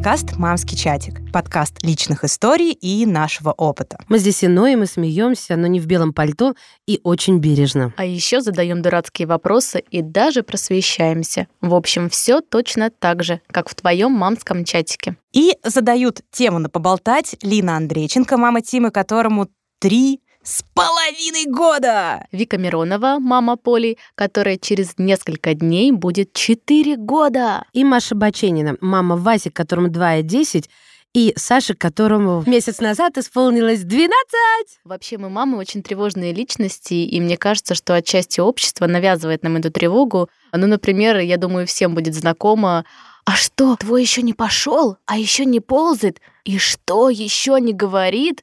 Подкаст «Мамский чатик». Подкаст личных историй и нашего опыта. Мы здесь и ноем, и смеемся, но не в белом пальто и очень бережно. А еще задаем дурацкие вопросы и даже просвещаемся. В общем, все точно так же, как в твоем мамском чатике. И задают тему на поболтать Лина Андрейченко, мама Тимы, которому три с половиной года! Вика Миронова, мама Поли, которая через несколько дней будет 4 года. И Маша Баченина, мама Васи, которому 2 и 10, и Саше, которому месяц назад исполнилось 12. Вообще мы мамы очень тревожные личности, и мне кажется, что отчасти общество навязывает нам эту тревогу. Ну, например, я думаю, всем будет знакомо а что, твой еще не пошел, а еще не ползает, и что еще не говорит?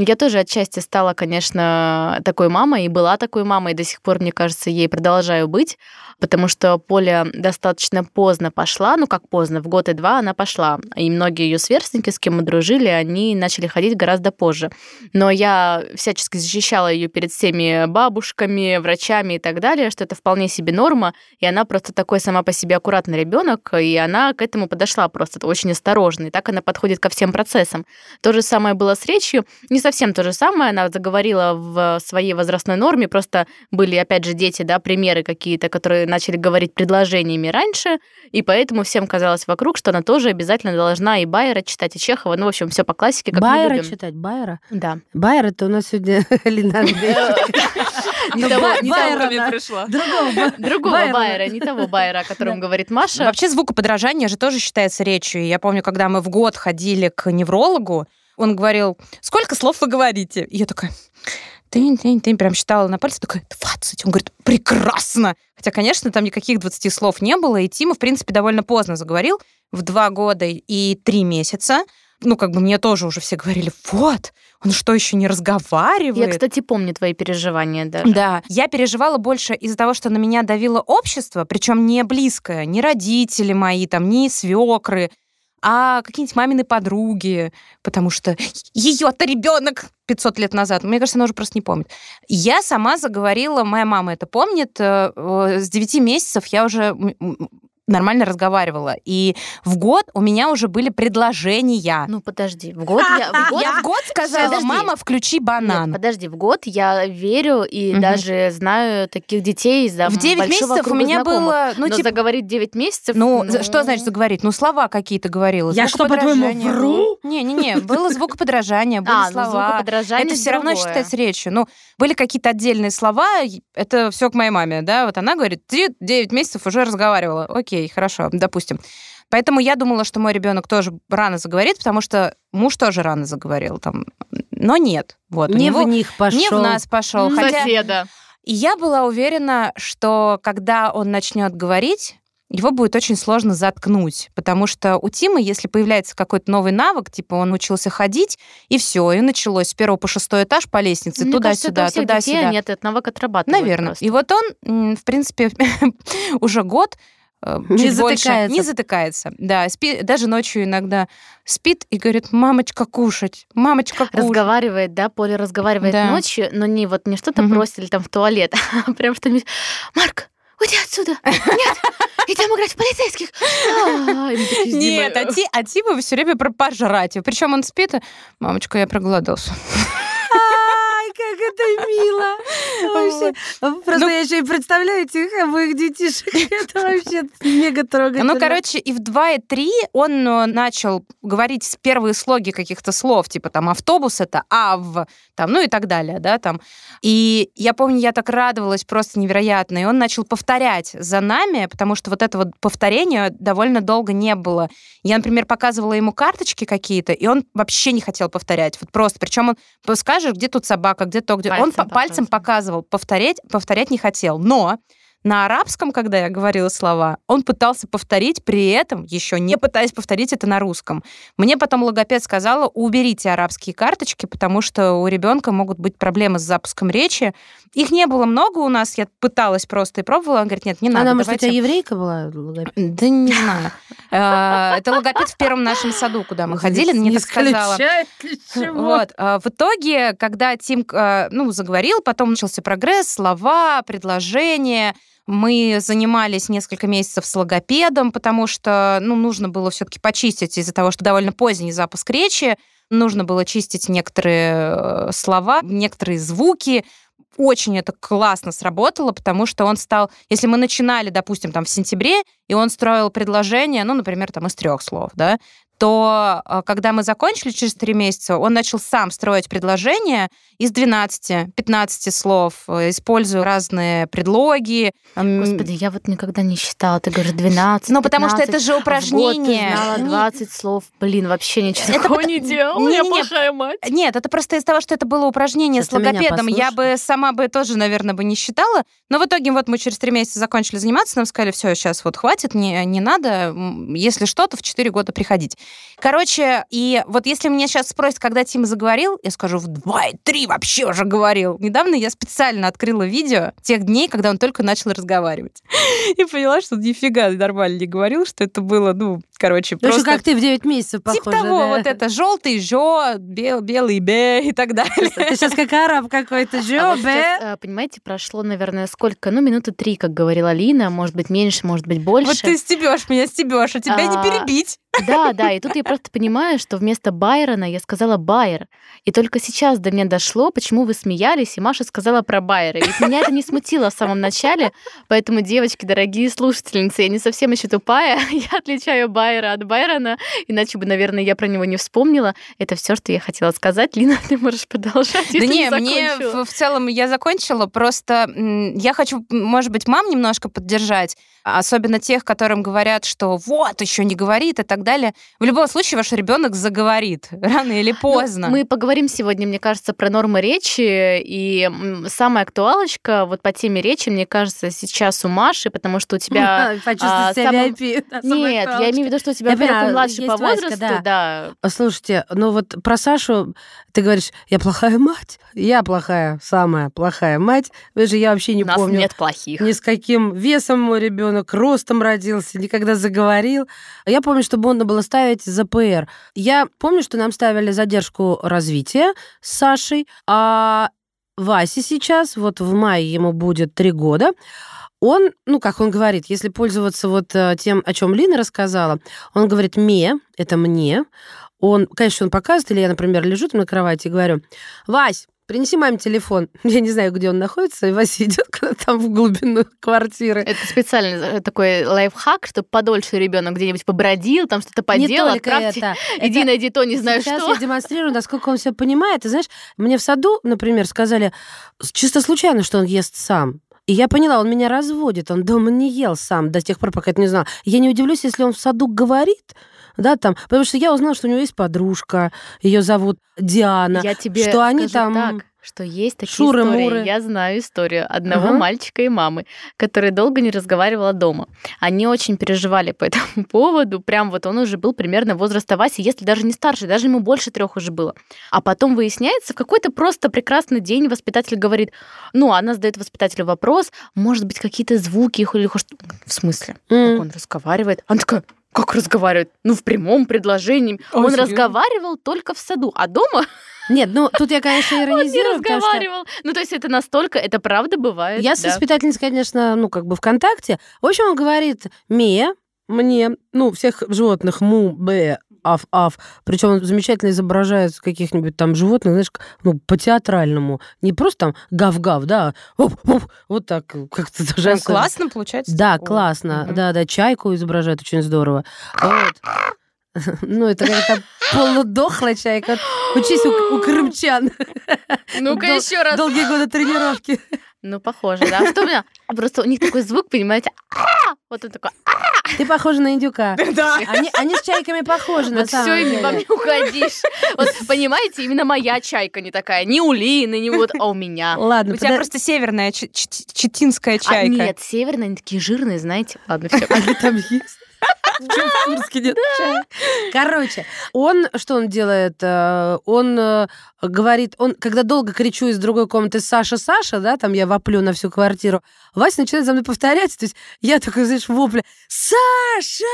Я тоже отчасти стала, конечно, такой мамой, и была такой мамой, и до сих пор, мне кажется, ей продолжаю быть, потому что Поля достаточно поздно пошла, ну как поздно, в год и два она пошла. И многие ее сверстники, с кем мы дружили, они начали ходить гораздо позже. Но я всячески защищала ее перед всеми бабушками, врачами и так далее, что это вполне себе норма, и она просто такой сама по себе аккуратный ребенок, и она к этому подошла просто очень осторожно, и так она подходит ко всем процессам. То же самое было с речью. Не совсем то же самое, она заговорила в своей возрастной норме, просто были, опять же, дети, да, примеры какие-то, которые начали говорить предложениями раньше, и поэтому всем казалось вокруг, что она тоже обязательно должна и Байера читать, и Чехова, ну, в общем, все по классике, как Байера мы любим. читать, Байера? Да. Байер это у нас сегодня Лина Не того, пришла. Другого. Байера. Не того Байера, о котором говорит Маша. Вообще звукоподражание же тоже считается речью. И Я помню, когда мы в год ходили к неврологу, он говорил, сколько слов вы говорите? И я такая, ты, ты, ты, прям считала на пальце, такая, 20. Он говорит, прекрасно. Хотя, конечно, там никаких 20 слов не было, и Тима, в принципе, довольно поздно заговорил, в два года и три месяца. Ну, как бы мне тоже уже все говорили, вот, он что, еще не разговаривает? Я, кстати, помню твои переживания даже. Да, я переживала больше из-за того, что на меня давило общество, причем не близкое, не родители мои, там, не свекры, а какие-нибудь мамины подруги, потому что ее-то ребенок 500 лет назад, мне кажется, она уже просто не помнит. Я сама заговорила, моя мама это помнит, э, э, с 9 месяцев я уже нормально разговаривала. И в год у меня уже были предложения. Ну, подожди, в год я... В год... я в год сказала, Подожди. мама, включи банан. Нет, подожди, в год я верю и Мгм. даже знаю таких детей из в 9 месяцев у меня было, ну, Но типа, заговорить 9 месяцев... Ну, за- что значит заговорить? Ну, слова какие-то говорила. Я что, по-твоему, вру? Не-не-не, было звукоподражание, были А, ну, слова. звукоподражание Это все равно считается речью. Ну, были какие-то отдельные слова, это все к моей маме, да, вот она говорит, ты 9 месяцев уже разговаривала. Окей, хорошо, допустим. Поэтому я думала, что мой ребенок тоже рано заговорит, потому что муж тоже рано заговорил, там, но нет. Вот, у Не него в них пошел. не в нас пошел. Хотя Соседа. и я была уверена, что когда он начнет говорить, его будет очень сложно заткнуть, потому что у Тимы, если появляется какой-то новый навык, типа он учился ходить, и все, и началось с первого по шестой этаж по лестнице, туда-сюда, туда-сюда. они этот навык отрабатывают Наверное. просто. И вот он, в принципе, уже год Не чуть больше затыкается. не затыкается. Да, спи, даже ночью иногда спит и говорит, мамочка, кушать, мамочка, кушать. Разговаривает, да, Поля разговаривает Да. ночью, но не вот не что-то Мгм. просит или там в туалет, а прям что-нибудь. Марк, уйди отсюда! Нет! Идем играть в полицейских! А, Нет, а, а Тима все время про пожрать. Причем он спит, и, мамочка, я проголодался. Это мило. Вообще. Просто Ну- я еще и представляю этих обоих детишек. Это вообще мега трогательно. Ну, короче, и в 2, и 3 он э, начал говорить первые слоги каких-то слов, типа там автобус это ав, там, ну и так далее, да, там. И я помню, я так радовалась просто невероятно, и он начал повторять за нами, потому что вот это вот повторение довольно долго не было. Я, например, показывала ему карточки какие-то, и он вообще не хотел повторять, вот просто. Причем он скажет, где тут собака, где то, где... он Пальцем по- пальцем показывал, повторять, повторять не хотел. Но на арабском, когда я говорила слова, он пытался повторить, при этом еще не пытаясь повторить это на русском. Мне потом логопед сказала, уберите арабские карточки, потому что у ребенка могут быть проблемы с запуском речи. Их не было много у нас, я пыталась просто и пробовала. Он говорит, нет, не надо. Она, может, у давайте- тебя еврейка была? логопед? Да не знаю. Э, Это логопед в первом нашем саду, куда мы ходили, мне так сказала. Вот. а, В итоге, когда Тим э, ну, заговорил, потом начался прогресс, слова, предложения. Мы занимались несколько месяцев с логопедом, потому что ну, нужно было все-таки почистить из-за того, что довольно поздний запуск речи. Нужно было чистить некоторые э, слова, некоторые звуки. Очень это классно сработало, потому что он стал... Если мы начинали, допустим, там в сентябре, и он строил предложение, ну, например, там из трех слов, да, то э, когда мы закончили через три месяца, он начал сам строить предложения из 12-15 слов, э, используя разные предлоги. Господи, я вот никогда не считала. Ты говоришь 12, Ну, потому что 15, это же а в год ты упражнение. знала Не- 20 слов. Блин, вообще ничего Это такого не делала. Я Не-не-не. плохая мать. Нет, это просто из-за того, что это было упражнение Сейчас с логопедом. Я бы сама бы тоже, наверное, бы не считала. Но в итоге вот мы через три месяца закончили заниматься, нам сказали, все, сейчас вот хватит, не, не надо. Если что, то в 4 года приходить. Короче, и вот если меня сейчас спросят, когда Тим заговорил, я скажу, в 2 и 3 вообще уже говорил. Недавно я специально открыла видео тех дней, когда он только начал разговаривать. И поняла, что нифига нормально не говорил, что это было, ну, короче, Ну, просто... как ты в 9 месяцев Типа похожа. того, да? вот это желтый жо, бел, белый бе и так далее. Ты сейчас как араб какой-то. А Жо, сейчас, э, понимаете, прошло, наверное, сколько? Ну, минуты три, как говорила Лина. Может быть, меньше, может быть, больше. Вот ты стебешь меня, стебешь, а тебя не А, перебить. Да, да, и тут я просто понимаю, что вместо Байрона я сказала Байер. И только сейчас до меня дошло, почему вы смеялись, и Маша сказала про Байера. Ведь меня это не смутило в самом начале, поэтому, девочки, дорогие слушательницы, я не совсем еще тупая, я отличаю Байера от Байрона, иначе бы, наверное, я про него не вспомнила. Это все, что я хотела сказать. Лина, ты можешь продолжать, Да не, не мне в, в целом я закончила, просто я хочу, может быть, мам немножко поддержать, особенно тех, которым говорят, что вот, еще не говорит и так далее. В любом случае, ваш ребенок заговорит рано или Ну, поздно. мы поговорим сегодня, мне кажется, про нормы речи. И самая актуалочка вот по теме речи, мне кажется, сейчас у Маши, потому что у тебя... А, себя Нет, я имею в виду, что у тебя, Я во-первых, младше по возрасту, да. Слушайте, ну вот про Сашу ты говоришь, я плохая мать. Я плохая, самая плохая мать. Вы же я вообще не у нас помню. нет плохих. Ни с каким весом мой ребенок, ростом родился, никогда заговорил. Я помню, что Бонда было ставить ЗПР. Я помню, что нам ставили задержку развития с Сашей, а Васе сейчас, вот в мае ему будет три года, он, ну, как он говорит, если пользоваться вот э, тем, о чем Лина рассказала, он говорит «ме», это «мне». Он, конечно, он показывает, или я, например, лежу там на кровати и говорю «Вась, принеси маме телефон». Я не знаю, где он находится, и Вася идет там в глубину квартиры. Это специальный э, такой лайфхак, чтобы подольше ребенок где-нибудь побродил, там что-то поделал, не отправьте. это. Иди Это- найди то, не знаю Сейчас что. я демонстрирую, насколько он все понимает. И знаешь, мне в саду, например, сказали чисто случайно, что он ест сам. И я поняла, он меня разводит, он дома не ел сам до тех пор, пока это не знал. Я не удивлюсь, если он в саду говорит, да, там, потому что я узнала, что у него есть подружка, ее зовут Диана, Я тебе что они там так, что есть такие шуры-муры. истории. Я знаю историю одного Ага. мальчика и мамы, который долго не разговаривала дома. Они очень переживали по этому поводу. Прям вот он уже был примерно возраста Васи, если даже не старше, даже ему больше трех уже было. А потом выясняется, в какой-то просто прекрасный день воспитатель говорит, ну, она задает воспитателю вопрос, может быть, какие-то звуки или хоть В смысле? М. Как он разговаривает? Она такая, как разговаривает? Ну, в прямом предложении. Он серьёзно? разговаривал только в саду, а дома Нет, ну тут я, конечно, он не иронизирую, потому что разговаривал. Ну, то есть это настолько, это правда бывает. Я с да. воспитательницей, конечно, ну, как бы ВКонтакте. В общем, он говорит, Мия, мне, ну, всех животных, му, б, аф, аф. Причем он замечательно изображает каких-нибудь там животных, знаешь, ну, по-театральному. Не просто там гав-гав, да, а оп, оп, вот так, как-то тоже Прям классно получается. Да, О, классно. мгм. Да, да, чайку изображает очень здорово. Вот. Ну, это какая-то полудохлая чайка. Учись у, у крымчан. Ну-ка еще раз. Долгие годы тренировки. Ну, похоже, да. Что у меня? Просто у них такой звук, понимаете? «А!» Вот он такой. «А!» Ты похожа на индюка. Да. Они, они с чайками похожи, на Вот самом все, деле. вам не уходишь. Вот, понимаете, именно моя чайка не такая. Не у Лины, не вот, а у меня. Ладно, У тебя просто северная ч- ч- читинская А, чайка. нет, северные, они такие жирные, знаете. Ладно, все. Они там есть. В Курске нет чая? Короче, он, что он делает? Э, Он э, говорит, он, когда долго кричу из другой комнаты «Саша, Саша», да, там я воплю на всю квартиру, Вася начинает за мной повторять, то есть я такой, знаешь, вопля «Саша!»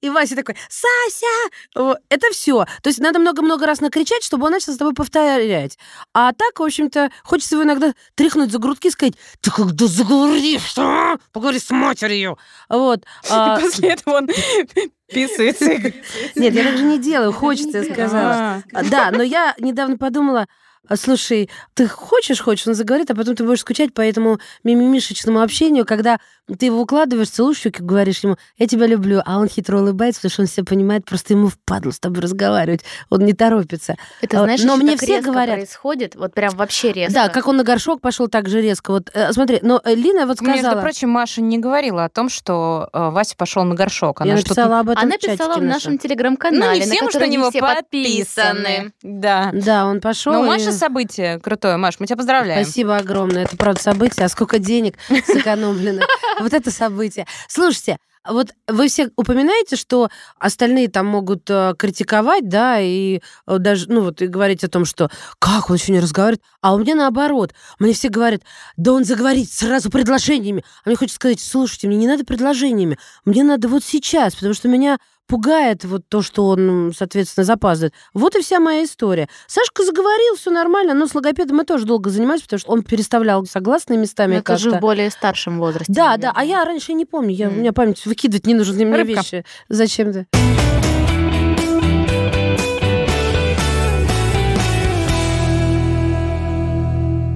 И Вася такой «Сася!» Это все. То есть надо много-много раз накричать, чтобы он начал с тобой повторять. А так, в общем-то, хочется его иногда тряхнуть за грудки и сказать «Ты когда заговоришь, а? поговори с матерью!» Вот. а, И после этого он писается. и говорит, Нет, я так же не делаю, хочется, я сказала. «А, А, Да, но я недавно подумала, а, слушай, ты хочешь, хочешь, он заговорит, а потом ты будешь скучать по этому мимимишечному общению, когда ты его укладываешь, целуешь щеки, говоришь ему, я тебя люблю, а он хитро улыбается, потому что он все понимает, просто ему впадло с тобой разговаривать, он не торопится. Это, А, знаешь, но мне так все резко говорят- происходит, вот прям вообще резко. Да, как он на горшок пошел так же резко. Вот э, смотри, но э, Лина вот Между сказала... прочим, Маша не говорила о том, что э, Вася пошел на горшок. я Она что-то написала об этом Она в писала в нашем нашем. Ну, телеграм-канале, не на все, что который на не него все подписаны. Да. Да, он пошел. У и- Маши событие крутое. Маш, мы тебя поздравляем. Спасибо огромное. Это правда событие. А сколько денег сэкономлено. Вот это событие. Слушайте, вот вы все упоминаете, что остальные там могут э, критиковать, да, и э, даже, ну вот, и говорить о том, что как он еще не разговаривает, а у меня наоборот. Мне все говорят, да он заговорит сразу предложениями. А мне хочется сказать, слушайте, мне не надо предложениями, мне надо вот сейчас, потому что меня пугает вот то, что он, соответственно, запаздывает. Вот и вся моя история. Сашка заговорил, все нормально, но с логопедом мы тоже долго занимались, потому что он переставлял согласные местами Но это же как-то. в более старшем возрасте. Да, да, наверное. а я раньше не помню, я, у М. меня память выкидывать ненужные мне Рыбка. вещи. Зачем-то.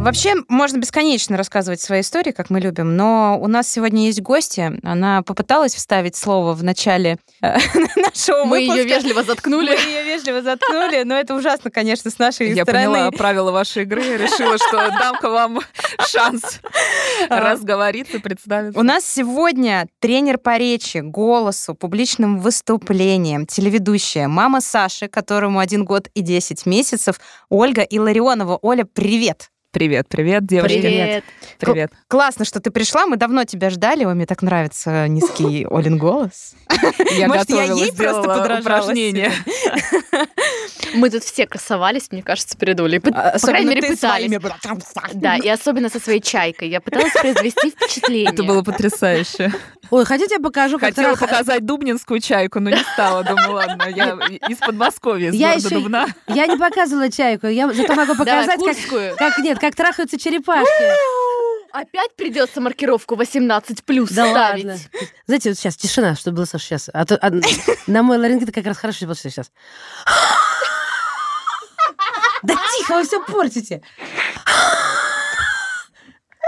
Вообще, можно бесконечно рассказывать свои истории, как мы любим, но у нас сегодня есть гости. Она попыталась вставить слово в начале э, нашего Мы ее вежливо Мы заткнули. ее вежливо заткнули, но это ужасно, конечно, с нашей Я стороны. поняла правила вашей игры и решила, что дам-ка вам шанс разговориться, представиться. У нас сегодня тренер по речи, голосу, публичным выступлениям, телеведущая, мама Саши, которому один год и 10 месяцев, Ольга Илларионова. Оля, привет! Привет, привет, девушки. Привет. Привет. Классно, что ты пришла. Мы давно тебя ждали. Ой, мне так нравится низкий Олин голос. Я Может, я ей просто подражала упражнения. Мы тут все красовались, мне кажется, перед Олей. По по крайней мере, пытались. Да, и особенно со своей чайкой. Я пыталась произвести впечатление. Это было потрясающе. Ой, хотите, я покажу, как Хотела показать дубнинскую чайку, но не стала. Думаю, ладно, я из Подмосковья, из Я города еще- Дубна. Я не показывала чайку, я зато могу показать, как, как нет, как трахаются черепашки. Опять придется маркировку 18 плюс Да ставить. ладно. Знаете, вот сейчас тишина, чтобы было слышно сейчас. А то а, на мой ларингит как раз хорошо было сейчас. Да тихо, вы все портите.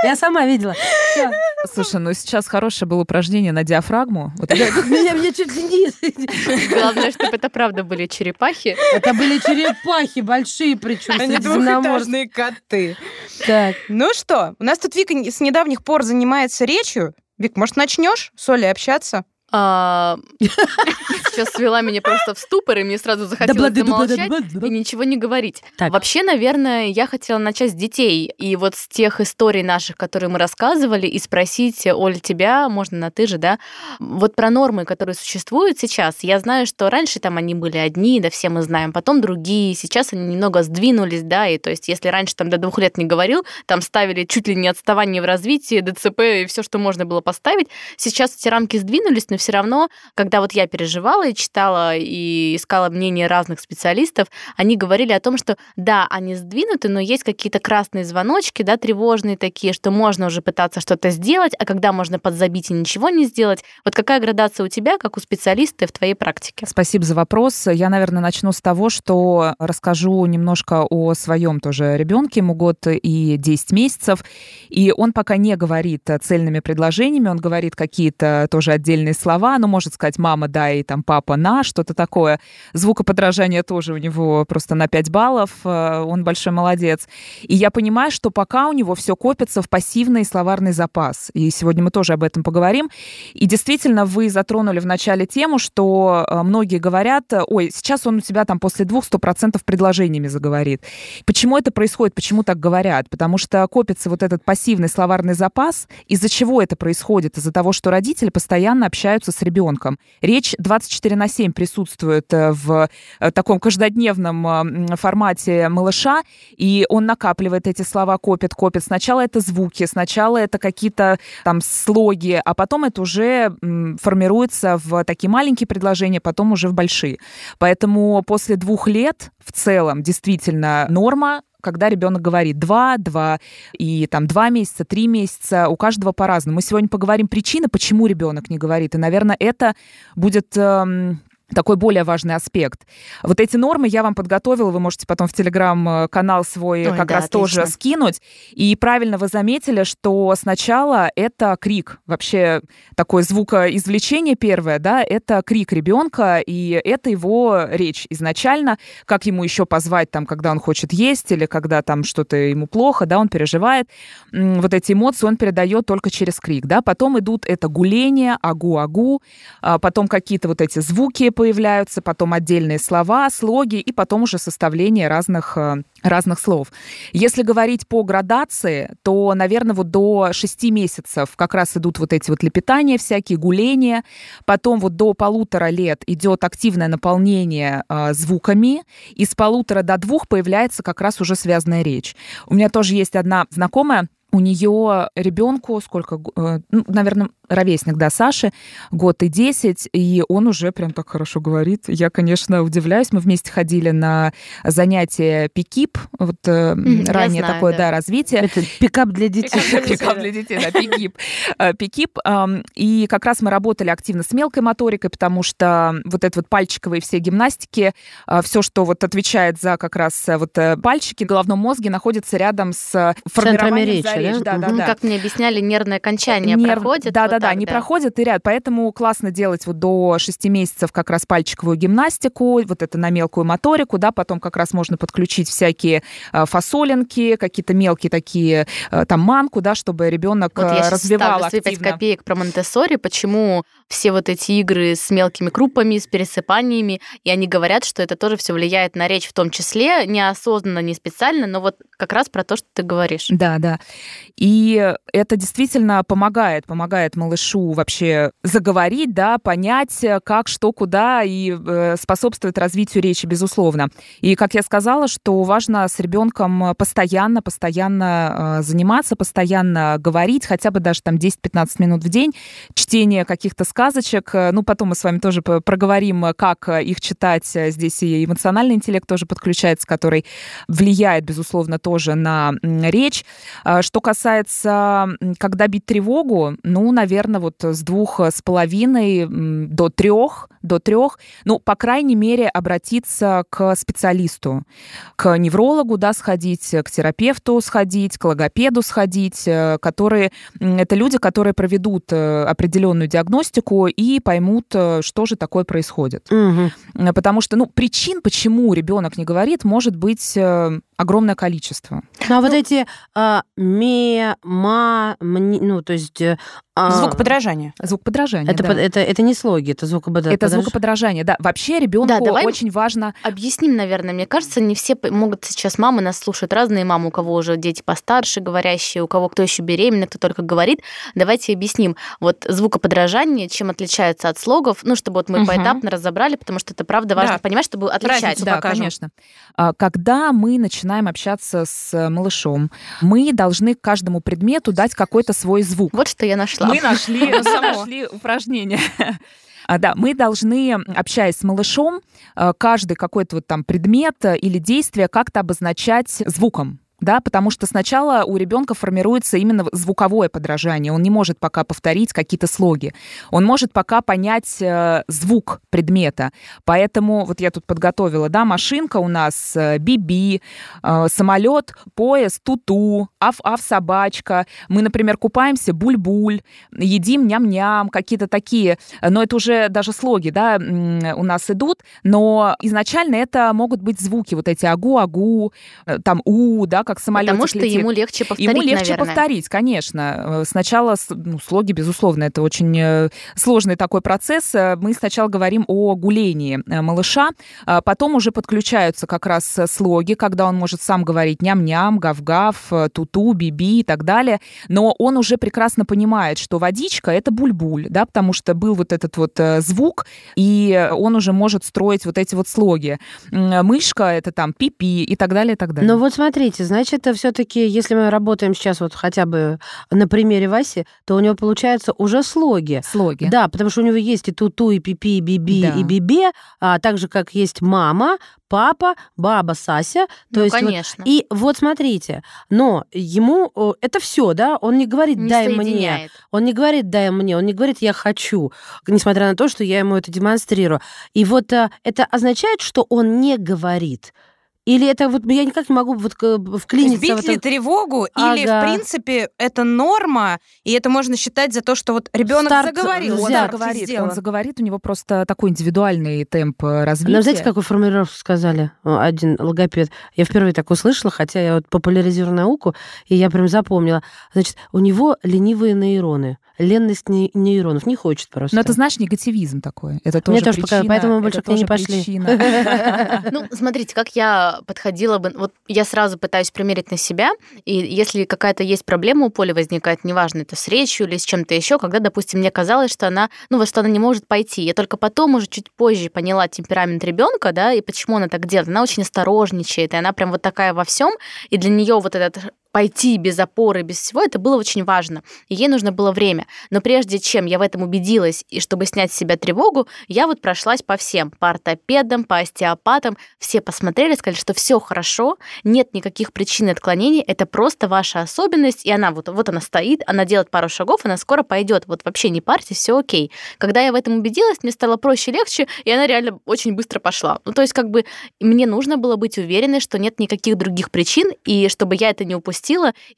Я сама видела. Всё. Слушай, ну сейчас хорошее было упражнение на диафрагму. Вот я- Меня, меня чуть ли не... Главное, чтобы это правда были черепахи. Это были черепахи большие, причем Они двухэтажные коты. Так. Ну что, у нас тут Вика с недавних пор занимается речью. Вик, может, начнешь с Олей общаться? А, Сейчас свела меня просто в ступор, и мне сразу захотелось замолчать и ничего не говорить. Вообще, наверное, я хотела начать с детей. И вот с тех историй наших, которые мы рассказывали, и спросить, Оль, тебя, можно на ты же, да, вот про нормы, которые существуют сейчас. Я знаю, что раньше там они были одни, да, все мы знаем, потом другие. Сейчас они немного сдвинулись, да, и то есть если раньше там до двух лет не говорил, там ставили чуть ли не отставание в развитии, ДЦП и все, что можно было поставить. Сейчас эти рамки сдвинулись, но все равно, когда вот я переживала и читала и искала мнение разных специалистов, они говорили о том, что да, они сдвинуты, но есть какие-то красные звоночки, да, тревожные такие, что можно уже пытаться что-то сделать, а когда можно подзабить и ничего не сделать. Вот какая градация у тебя, как у специалиста в твоей практике? Спасибо за вопрос. Я, наверное, начну с того, что расскажу немножко о своем тоже ребенке. Ему год и 10 месяцев. И он пока не говорит цельными предложениями, он говорит какие-то тоже отдельные слова, но может сказать мама, да, и там папа, на, что-то такое. Звукоподражание тоже у него просто на 5 баллов. Э, Он большой молодец. И я понимаю, что пока у него все копится в пассивный словарный запас. И сегодня мы тоже об этом поговорим. И действительно, вы затронули в начале тему, что э, многие говорят, ой, сейчас он у тебя там после двух сто процентов предложениями заговорит. Почему это происходит? Почему так говорят? Потому что копится вот этот пассивный словарный запас. Из-за чего это происходит? Из-за того, что родители постоянно общаются общаются с ребенком. Речь 24 на 7 присутствует в таком каждодневном формате малыша, и он накапливает эти слова, копит, копит. Сначала это звуки, сначала это какие-то там слоги, а потом это уже формируется в такие маленькие предложения, потом уже в большие. Поэтому после двух лет в целом действительно норма когда ребенок говорит два, два и там два месяца, три месяца, у каждого по-разному. Мы сегодня поговорим причины, почему ребенок не говорит. И, наверное, это будет эм, такой более важный аспект. Вот эти нормы я вам подготовила, вы можете потом в телеграм-канал свой Ой, как да, раз отлично. тоже скинуть. И правильно вы заметили, что сначала это крик, вообще такое звукоизвлечение первое, да, это крик ребенка, и это его речь изначально, как ему еще позвать там, когда он хочет есть или когда там что-то ему плохо, да, он переживает. Вот эти эмоции он передает только через крик, да. Потом идут это гуление, агу-агу, а потом какие-то вот эти звуки появляются, потом отдельные слова, слоги и потом уже составление разных э, разных слов. Если говорить по градации, то, наверное, вот до 6 месяцев как раз идут вот эти вот лепетания всякие, гуления. Потом вот до полутора лет идет активное наполнение э, звуками. И с полутора до двух появляется как раз уже связанная речь. У меня тоже есть одна знакомая, у нее ребенку сколько, э, ну, наверное, ровесник, да, Саши, год и 10, и он уже прям так хорошо говорит. Я, конечно, удивляюсь. Мы вместе ходили на занятия пикип, вот mm, ранее знаю, такое, да. да, развитие. Это пикап для детей. Пикап для детей, да, пикип. Э, пикип. И как раз мы работали активно с мелкой моторикой, потому что вот это вот пальчиковые все гимнастики, э, все, что вот отвечает за как раз э, вот пальчики в головном мозге, находится рядом с формированием речь. Да? Да, да, да. Как мне объясняли, нервное окончание Нерв... проходит. Да, вот да, да, они да. проходят и ряд. Поэтому классно делать вот до 6 месяцев как раз пальчиковую гимнастику, вот это на мелкую моторику, да, потом как раз можно подключить всякие э, фасолинки, какие-то мелкие такие, э, там, манку, да, чтобы ребенок вот я развивал активно. 5 копеек про монте почему все вот эти игры с мелкими крупами, с пересыпаниями, и они говорят, что это тоже все влияет на речь в том числе, неосознанно, не специально, но вот как раз про то, что ты говоришь. Да, да. И это действительно помогает, помогает малышу вообще заговорить, да, понять, как, что, куда, и э, способствует развитию речи, безусловно. И, как я сказала, что важно с ребенком постоянно, постоянно э, заниматься, постоянно говорить, хотя бы даже там 10-15 минут в день, чтение каких-то сказочек. Э, ну, потом мы с вами тоже проговорим, как их читать. Здесь и эмоциональный интеллект тоже подключается, который влияет, безусловно, тоже на речь. Что касается, когда бить тревогу, ну, наверное, вот с двух с половиной до трех, до трех, ну, по крайней мере, обратиться к специалисту, к неврологу, да, сходить, к терапевту сходить, к логопеду сходить, э, которые, это люди, которые проведут э, определенную диагностику и поймут, э, что же такое происходит. Угу. Потому что, ну, причин, почему ребенок не говорит, может быть огромное количество. Ну, а вот ну, эти а, ме, ма, мни, ну, то есть а... Звук подражания. Звук подражания. Это, да. под, это, это не слоги, это звукоподражание. Это звукоподражание, да. Вообще ребенку да, давай очень важно. Объясним, наверное. Мне кажется, не все могут сейчас мамы нас слушают, разные мамы, у кого уже дети постарше говорящие, у кого кто еще беременный, кто только говорит. Давайте объясним. Вот звукоподражание, чем отличается от слогов, ну, чтобы вот мы угу. поэтапно разобрали, потому что это правда важно да. понимать, чтобы отличать. Разницу да, покажем. конечно. А, когда мы начинаем общаться с малышом, мы должны к каждому предмету дать какой-то свой звук. Вот что я нашла. Мы нашли нашли упражнение. А, да, мы должны, общаясь с малышом, э, каждый какой-то вот там предмет или действие как-то обозначать звуком да, потому что сначала у ребенка формируется именно звуковое подражание. Он не может пока повторить какие-то слоги. Он может пока понять э, звук предмета. Поэтому вот я тут подготовила, да, машинка у нас э, биби, э, самолет, поезд, туту, аф-аф собачка. Мы, например, купаемся буль-буль, едим ням-ням, какие-то такие. Но это уже даже слоги, да, у нас идут. Но изначально это могут быть звуки, вот эти агу-агу, э, там у, да, как самолет Потому что летит. ему легче повторить, Ему легче наверное. повторить, конечно. Э, Сначала ну, слоги, безусловно, это очень э, сложный такой процесс. Э, Мы сначала говорим о гулении малыша, а потом уже подключаются как раз слоги, когда он может сам говорить ням-ням, гав-гав, ту-ту, би-би и так далее. Но он уже прекрасно понимает, что водичка — это буль-буль, да, потому что был вот этот вот звук, и он уже может строить вот эти вот слоги. Мышка — это там пи-пи и так далее, и так далее. Но вот смотрите, значит, все-таки, если мы работаем сейчас вот хотя бы на примере Васи, то у него получаются уже слоги. Слоги. Да, потому что у него есть и ту-ту, и пипи, и биби, Да. и бибе, а так же, как есть мама, папа, баба, Сася. То Ну, есть вот- конечно. и вот смотрите, но ему о, это все, да, он не говорит Не дай мне, соединяет. он не говорит дай мне, он не говорит я хочу, несмотря на то, что я ему это демонстрирую. И вот а, это означает, что он не говорит. Или это вот я никак не могу вот вклиниться в бить ли это. тревогу, или, Ага. в принципе, это норма, и это можно считать за то, что вот ребенок Старт заговорил. взят. Он старт заговорит, он заговорит, у него просто такой индивидуальный темп э, развития. Нам знаете, какую формулировку сказали О, один логопед? Я впервые так услышала, хотя я вот популяризирую науку, и я прям запомнила. Значит, у него ленивые нейроны, ленность не- нейронов, не хочет просто. Но это, знаешь, негативизм такой. Это тоже Мне тоже причина, показалось, поэтому мы больше это к ней не пошли. Ну, смотрите, как я подходила бы... Вот я сразу пытаюсь примерить на себя, и если какая-то есть проблема у Поли возникает, неважно, это с речью или с чем-то еще, когда, допустим, мне казалось, что она, ну, вот что она не может пойти. Я только потом, уже чуть позже поняла темперамент ребенка, да, и почему она так делает. Она очень осторожничает, и она прям вот такая во всем, и для нее вот этот пойти без опоры, без всего, это было очень важно. И ей нужно было время. Но прежде чем я в этом убедилась, и чтобы снять с себя тревогу, я вот прошлась по всем, по ортопедам, по остеопатам. Все посмотрели, сказали, что все хорошо, нет никаких причин отклонений, это просто ваша особенность, и она вот, вот она стоит, она делает пару шагов, она скоро пойдет. Вот вообще не парьтесь, все окей. Когда я в этом убедилась, мне стало проще, легче, и она реально очень быстро пошла. Ну, то есть, как бы мне нужно было быть уверенной, что нет никаких других причин, и чтобы я это не упустила.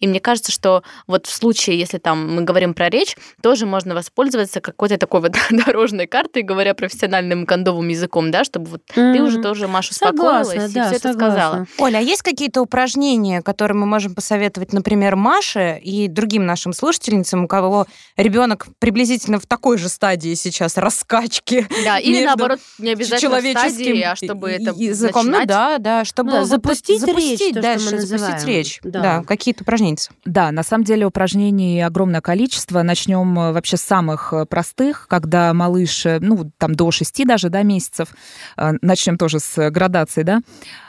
И мне кажется, что вот в случае, если там мы говорим про речь, тоже можно воспользоваться какой-то такой вот дорожной картой, говоря профессиональным кондовым языком, да, чтобы вот ты Мгм. уже тоже, Маша, Согласна, успокоилась и да, все это согласна. сказала. Оля, а есть какие-то упражнения, которые мы можем посоветовать, например, Маше и другим нашим слушательницам, у кого ребенок приблизительно в такой же стадии сейчас раскачки Да, или наоборот, не обязательно в стадии, а чтобы это языком. Ну да, да, чтобы вот запустить запустить речь, то, что дальше, мы запустить речь. Да. Да, какие-то упражнения. Да, на самом деле упражнений огромное количество. Начнем э, вообще с самых э, простых, когда малыш, э, ну, там до 6 даже, да, месяцев. Начнем тоже с градации, да.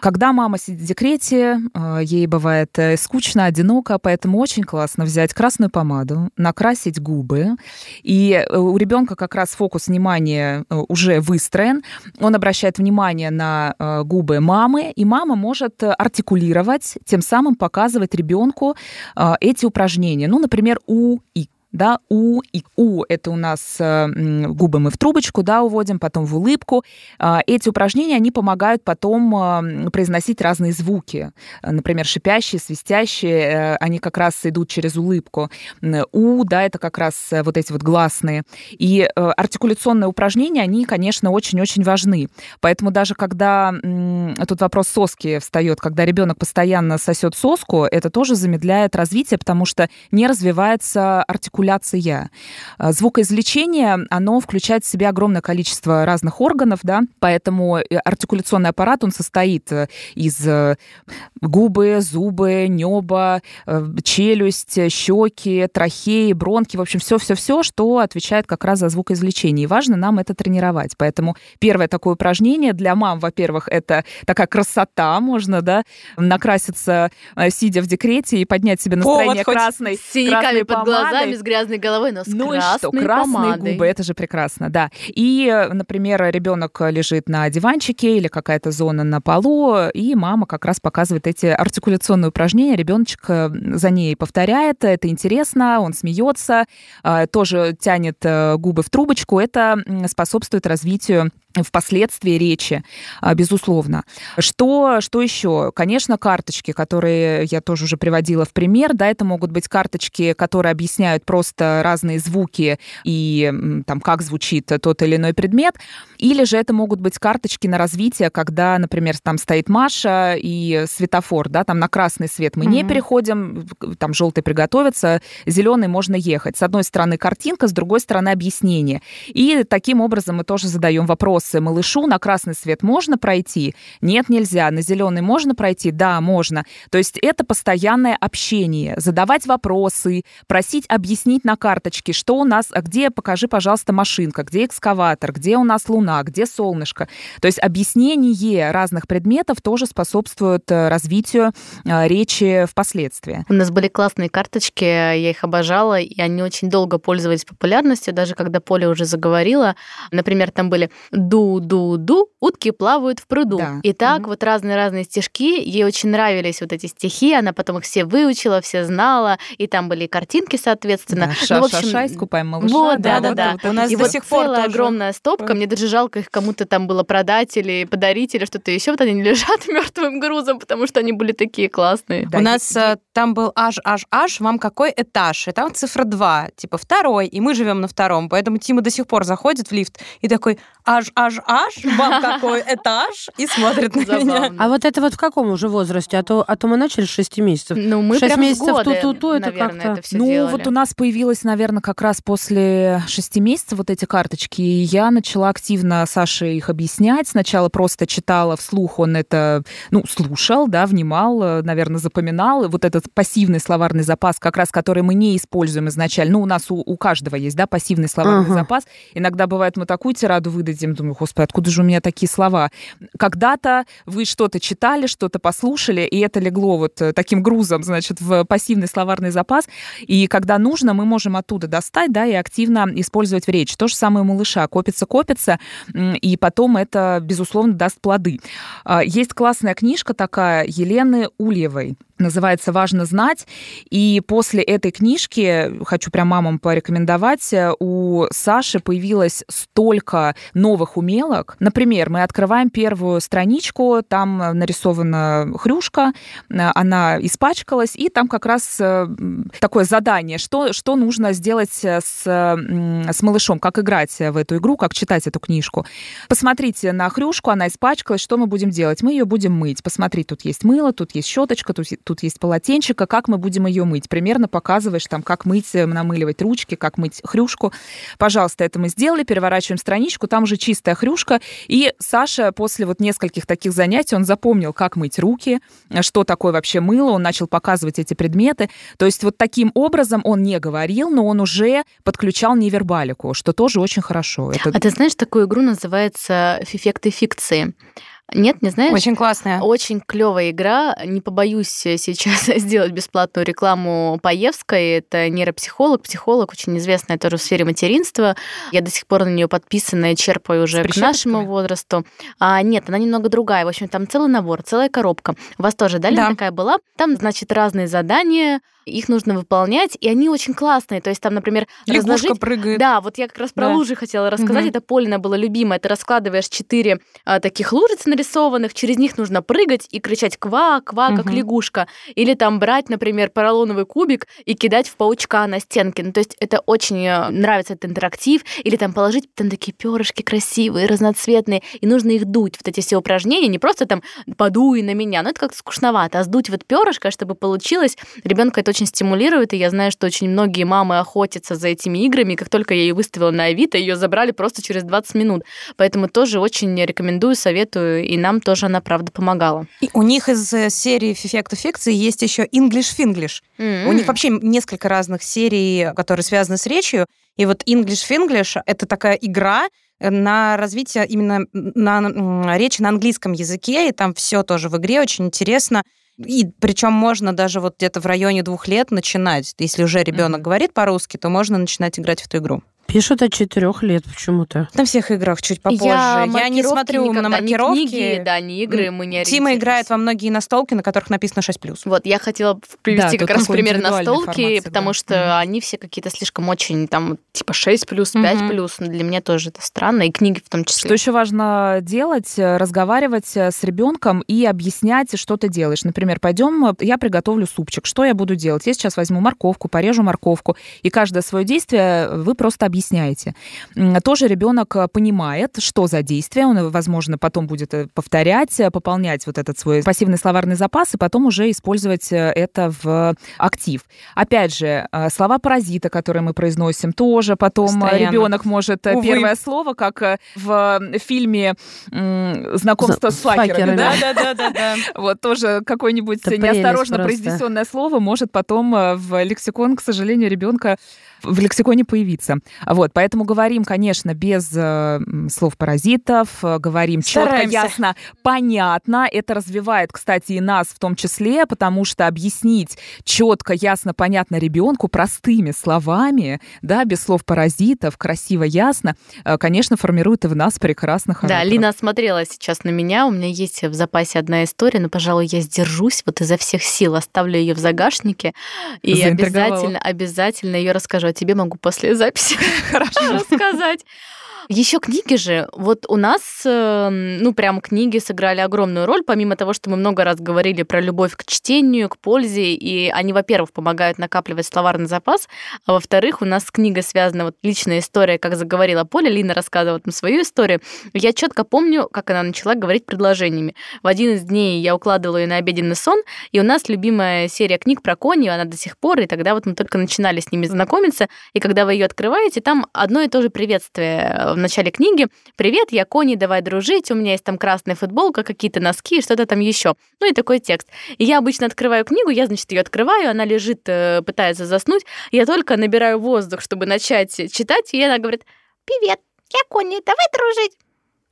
Когда мама сидит в декрете, ей бывает скучно, одиноко, поэтому очень классно взять красную помаду, накрасить губы. И у ребенка как раз фокус внимания уже выстроен. Он обращает внимание на губы мамы, и мама может артикулировать, тем самым показывать ребенку э, эти упражнения. Ну, например, у и да, у и у это у нас э, губы мы в трубочку, да, уводим, потом в улыбку. А, Эти упражнения они помогают потом э, произносить разные звуки, Э, например, шипящие, свистящие, они как раз идут через улыбку. У, да, это как раз вот эти вот гласные. И артикуляционные упражнения, они, конечно, очень-очень важны. Поэтому даже когда тут вопрос соски встает, когда ребенок постоянно сосет соску, это тоже замедляет развитие, потому что не развивается артикуляция. А, Звукоизвлечение, оно включает в себя огромное количество разных органов, да, поэтому э, артикуляционный аппарат, он состоит э, из э, губы, зубы, небо, э, челюсть, щеки, трахеи, бронки, в общем, все-все-все, что отвечает как раз за звукоизвлечение. И важно нам это тренировать. Поэтому первое такое упражнение для мам, во-первых, это такая красота, можно, да, накраситься, сидя в декрете и поднять себе настроение Повод красной, красной под помадой. глазами, с грязной головой, но с Ну и красной что, красные помадой. губы, это же прекрасно, да. И, э, например, ребенок лежит на диванчике или какая-то зона на полу, и мама как раз показывает эти артикуляционные упражнения. Ребеночек э, за ней повторяет, это интересно, он смеется, э, тоже тянет губы в трубочку. Это способствует развитию впоследствии речи, а, безусловно. Что, что еще? Конечно, карточки, которые я тоже уже приводила в пример, да, это могут быть карточки, которые объясняют про просто разные звуки и там как звучит тот или иной предмет, или же это могут быть карточки на развитие, когда, например, там стоит Маша и светофор, да, там на красный свет мы mm-hmm. не переходим, там желтый приготовится, зеленый можно ехать. С одной стороны картинка, с другой стороны объяснение. И таким образом мы тоже задаем вопросы малышу, на красный свет можно пройти? Нет, нельзя. На зеленый можно пройти? Да, можно. То есть это постоянное общение, задавать вопросы, просить объяснить на карточке, что у нас, а где, покажи, пожалуйста, машинка, где экскаватор, где у нас луна, где солнышко. То есть объяснение разных предметов тоже способствует э, развитию э, речи впоследствии. У нас были классные карточки, я их обожала, и они очень долго пользовались популярностью, даже когда Поля уже заговорила. Например, там были «ду-ду-ду», утки плавают в пруду. Да. И так угу. вот разные-разные стишки. Ей очень нравились вот эти стихи, она потом их все выучила, все знала, и там были картинки, соответственно. Да, ша, ну, в общем, ша, искупаем малыша. Вот, да, да, да. Вот, У нас и до вот сих пор тоже... огромная стопка, мне даже жалко их кому-то там было продать или подарить, или что-то еще. Вот они лежат мертвым грузом, потому что они были такие классные. Да, У нас э, там был аж, аж, аж, вам какой этаж? И там цифра 2, типа второй, и мы живем на втором. Поэтому Тима до сих пор заходит в лифт и такой, аж, аж, аж, вам какой этаж? И смотрит на меня. А вот это вот в каком уже возрасте? А то, а то мы начали с 6 месяцев. Ну, мы 6 прям месяцев ту-ту-ту, это как-то... ну, делали. вот у нас появилось, наверное, как раз после шести месяцев вот эти карточки, и я начала активно Саше их объяснять. Сначала просто читала вслух, он это, ну, слушал, да, внимал, наверное, запоминал. Вот этот пассивный словарный запас, как раз который мы не используем изначально, ну, у нас у, у каждого есть, да, пассивный словарный Ага. запас. Иногда бывает, мы такую тираду выдадим, думаю, господи, откуда же у меня такие слова? Когда-то вы что-то читали, что-то послушали, и это легло вот э, таким грузом, значит, в пассивный словарный запас. И когда нужно, мы можем оттуда достать, да, и активно использовать в речи. То же самое у малыша. Копится, копится, м, и потом это, безусловно, даст плоды. А, Есть классная книжка такая Елены Ульевой называется «Важно знать». И после этой книжки, хочу прям мамам порекомендовать, у Саши появилось столько новых умелок. Например, мы открываем первую страничку, там нарисована хрюшка, она испачкалась, и там как раз э, такое задание, что, что нужно сделать с, с малышом, как играть в эту игру, как читать эту книжку. Посмотрите на хрюшку, она испачкалась, что мы будем делать? Мы ее будем мыть. Посмотри, тут есть мыло, тут есть щеточка, тут, тут есть полотенчика, как мы будем ее мыть. Примерно показываешь там, как мыть, э, намыливать ручки, как мыть хрюшку. Пожалуйста, это мы сделали, переворачиваем страничку, там уже чистая хрюшка. И Саша после вот нескольких таких занятий, он запомнил, как мыть руки, что такое вообще мыло, он начал показывать эти предметы. То есть вот таким образом он не говорил, но он уже подключал невербалику, что тоже очень хорошо. Это... А ты знаешь, такую игру называется «Эффекты фикции». Нет, не знаешь? Очень классная. Очень клевая игра. Не побоюсь сейчас сделать бесплатную рекламу Паевской. Это нейропсихолог, психолог, очень известная тоже в сфере материнства. Я до сих пор на нее подписана и черпаю уже к нашему возрасту. А, нет, она немного другая. В общем, там целый набор, целая коробка. У вас тоже, да, Да. такая была? Там, значит, разные задания, их нужно выполнять, и они очень классные. То есть там, например, Лягушка разложить прыгает. да, вот я как раз про Да. лужи хотела рассказать. Мгм. Это Полина была любимая. Ты раскладываешь четыре а, таких лужиц нарисованных, через них нужно прыгать и кричать «ква, ква», как Мгм. лягушка. Или там брать, например, поролоновый кубик и кидать в паучка на стенке. Ну, то есть это очень э, нравится этот интерактив. Или там положить там такие перышки красивые, разноцветные, и нужно их дуть. Вот эти все упражнения, не просто там подуй на меня, ну это как-то скучновато, а сдуть вот перышко, чтобы получилось. Ребенка это очень стимулирует, и я знаю, что очень многие мамы охотятся за этими играми. И как только я ее выставила на Авито, ее забрали просто через 20 минут. Поэтому тоже очень рекомендую, советую, и нам тоже она, правда, помогала. И у них из э, серии эффекта фикции есть еще English Finglish. У них вообще несколько разных серий, которые связаны с речью. И вот English Finglish — это такая игра э, на развитие именно на речи на английском языке, и там все тоже в игре очень интересно. И причем можно даже вот где-то в районе двух лет начинать. Если уже ребенок Мгм. говорит по-русски, то можно начинать играть в эту игру. Пишут от четырех лет почему-то. На всех играх чуть попозже. Я, Я, не смотрю никогда, на ни маркировки. книги, да, ни игры, мы не Тима играет во многие настолки, на которых написано 6+. Вот, я хотела привести тут как раз пример настолки, формации, потому да. что Мгм. они все какие-то слишком очень, там, типа 6 плюс, 5 Мгм. плюс. Но для меня тоже это странно, и книги в том числе. Что еще важно делать? э, Разговаривать э, с ребенком и объяснять, что ты делаешь. Например, пойдем, э, я приготовлю супчик. Что я буду делать? Я сейчас возьму морковку, порежу морковку, и каждое свое действие вы просто объясняете. Тоже ребенок э, понимает, что за действие, он, э, возможно, потом будет э, повторять, пополнять вот этот свой пассивный словарный запас, и потом уже использовать это в актив. Опять же, слова паразита, которые мы произносим, тоже потом Постоянно. ребенок может Увы. первое слово, как в фильме «Знакомство с С факерами», да? Да, да, да, да. Вот тоже какое-нибудь неосторожно произнесенное слово может потом в лексикон, к сожалению, ребенка в лексиконе появиться. Вот, поэтому говорим, конечно, без э, слов паразитов, э, говорим четко, ясно, понятно. Это развивает, кстати, и нас в том числе, потому что объяснить четко, ясно, понятно ребенку простыми словами, да, без слов паразитов, красиво, ясно, э, конечно, формирует и в нас прекрасных Да, ораторов. Лина смотрела сейчас на меня. У меня есть в запасе одна история, но, пожалуй, я сдержусь вот изо всех сил, оставлю ее в загашнике и обязательно, обязательно ее расскажу. Тебе могу после записи Хорошо. рассказать. Еще книги же. Вот у нас, э, ну, прям книги сыграли огромную роль, помимо того, что мы много раз говорили про любовь к чтению, к пользе, и они, во-первых, помогают накапливать словарный запас, а во-вторых, у нас с книгой связана вот личная история, как заговорила Поля, Лина рассказывала там свою историю. Я четко помню, как она начала говорить предложениями. В один из дней я укладывала ее на обеденный сон, и у нас любимая серия книг про кони, она до сих пор, и тогда вот мы только начинали с ними знакомиться, и когда вы ее открываете, там одно и то же приветствие в начале книги. «Привет, я Кони, давай дружить, у меня есть там красная футболка, какие-то носки, что-то там еще». Ну и такой текст. И я обычно открываю книгу, я, значит, ее открываю, она лежит, э, пытается заснуть, я только набираю воздух, чтобы начать читать, и она говорит «Привет, я Кони, давай дружить».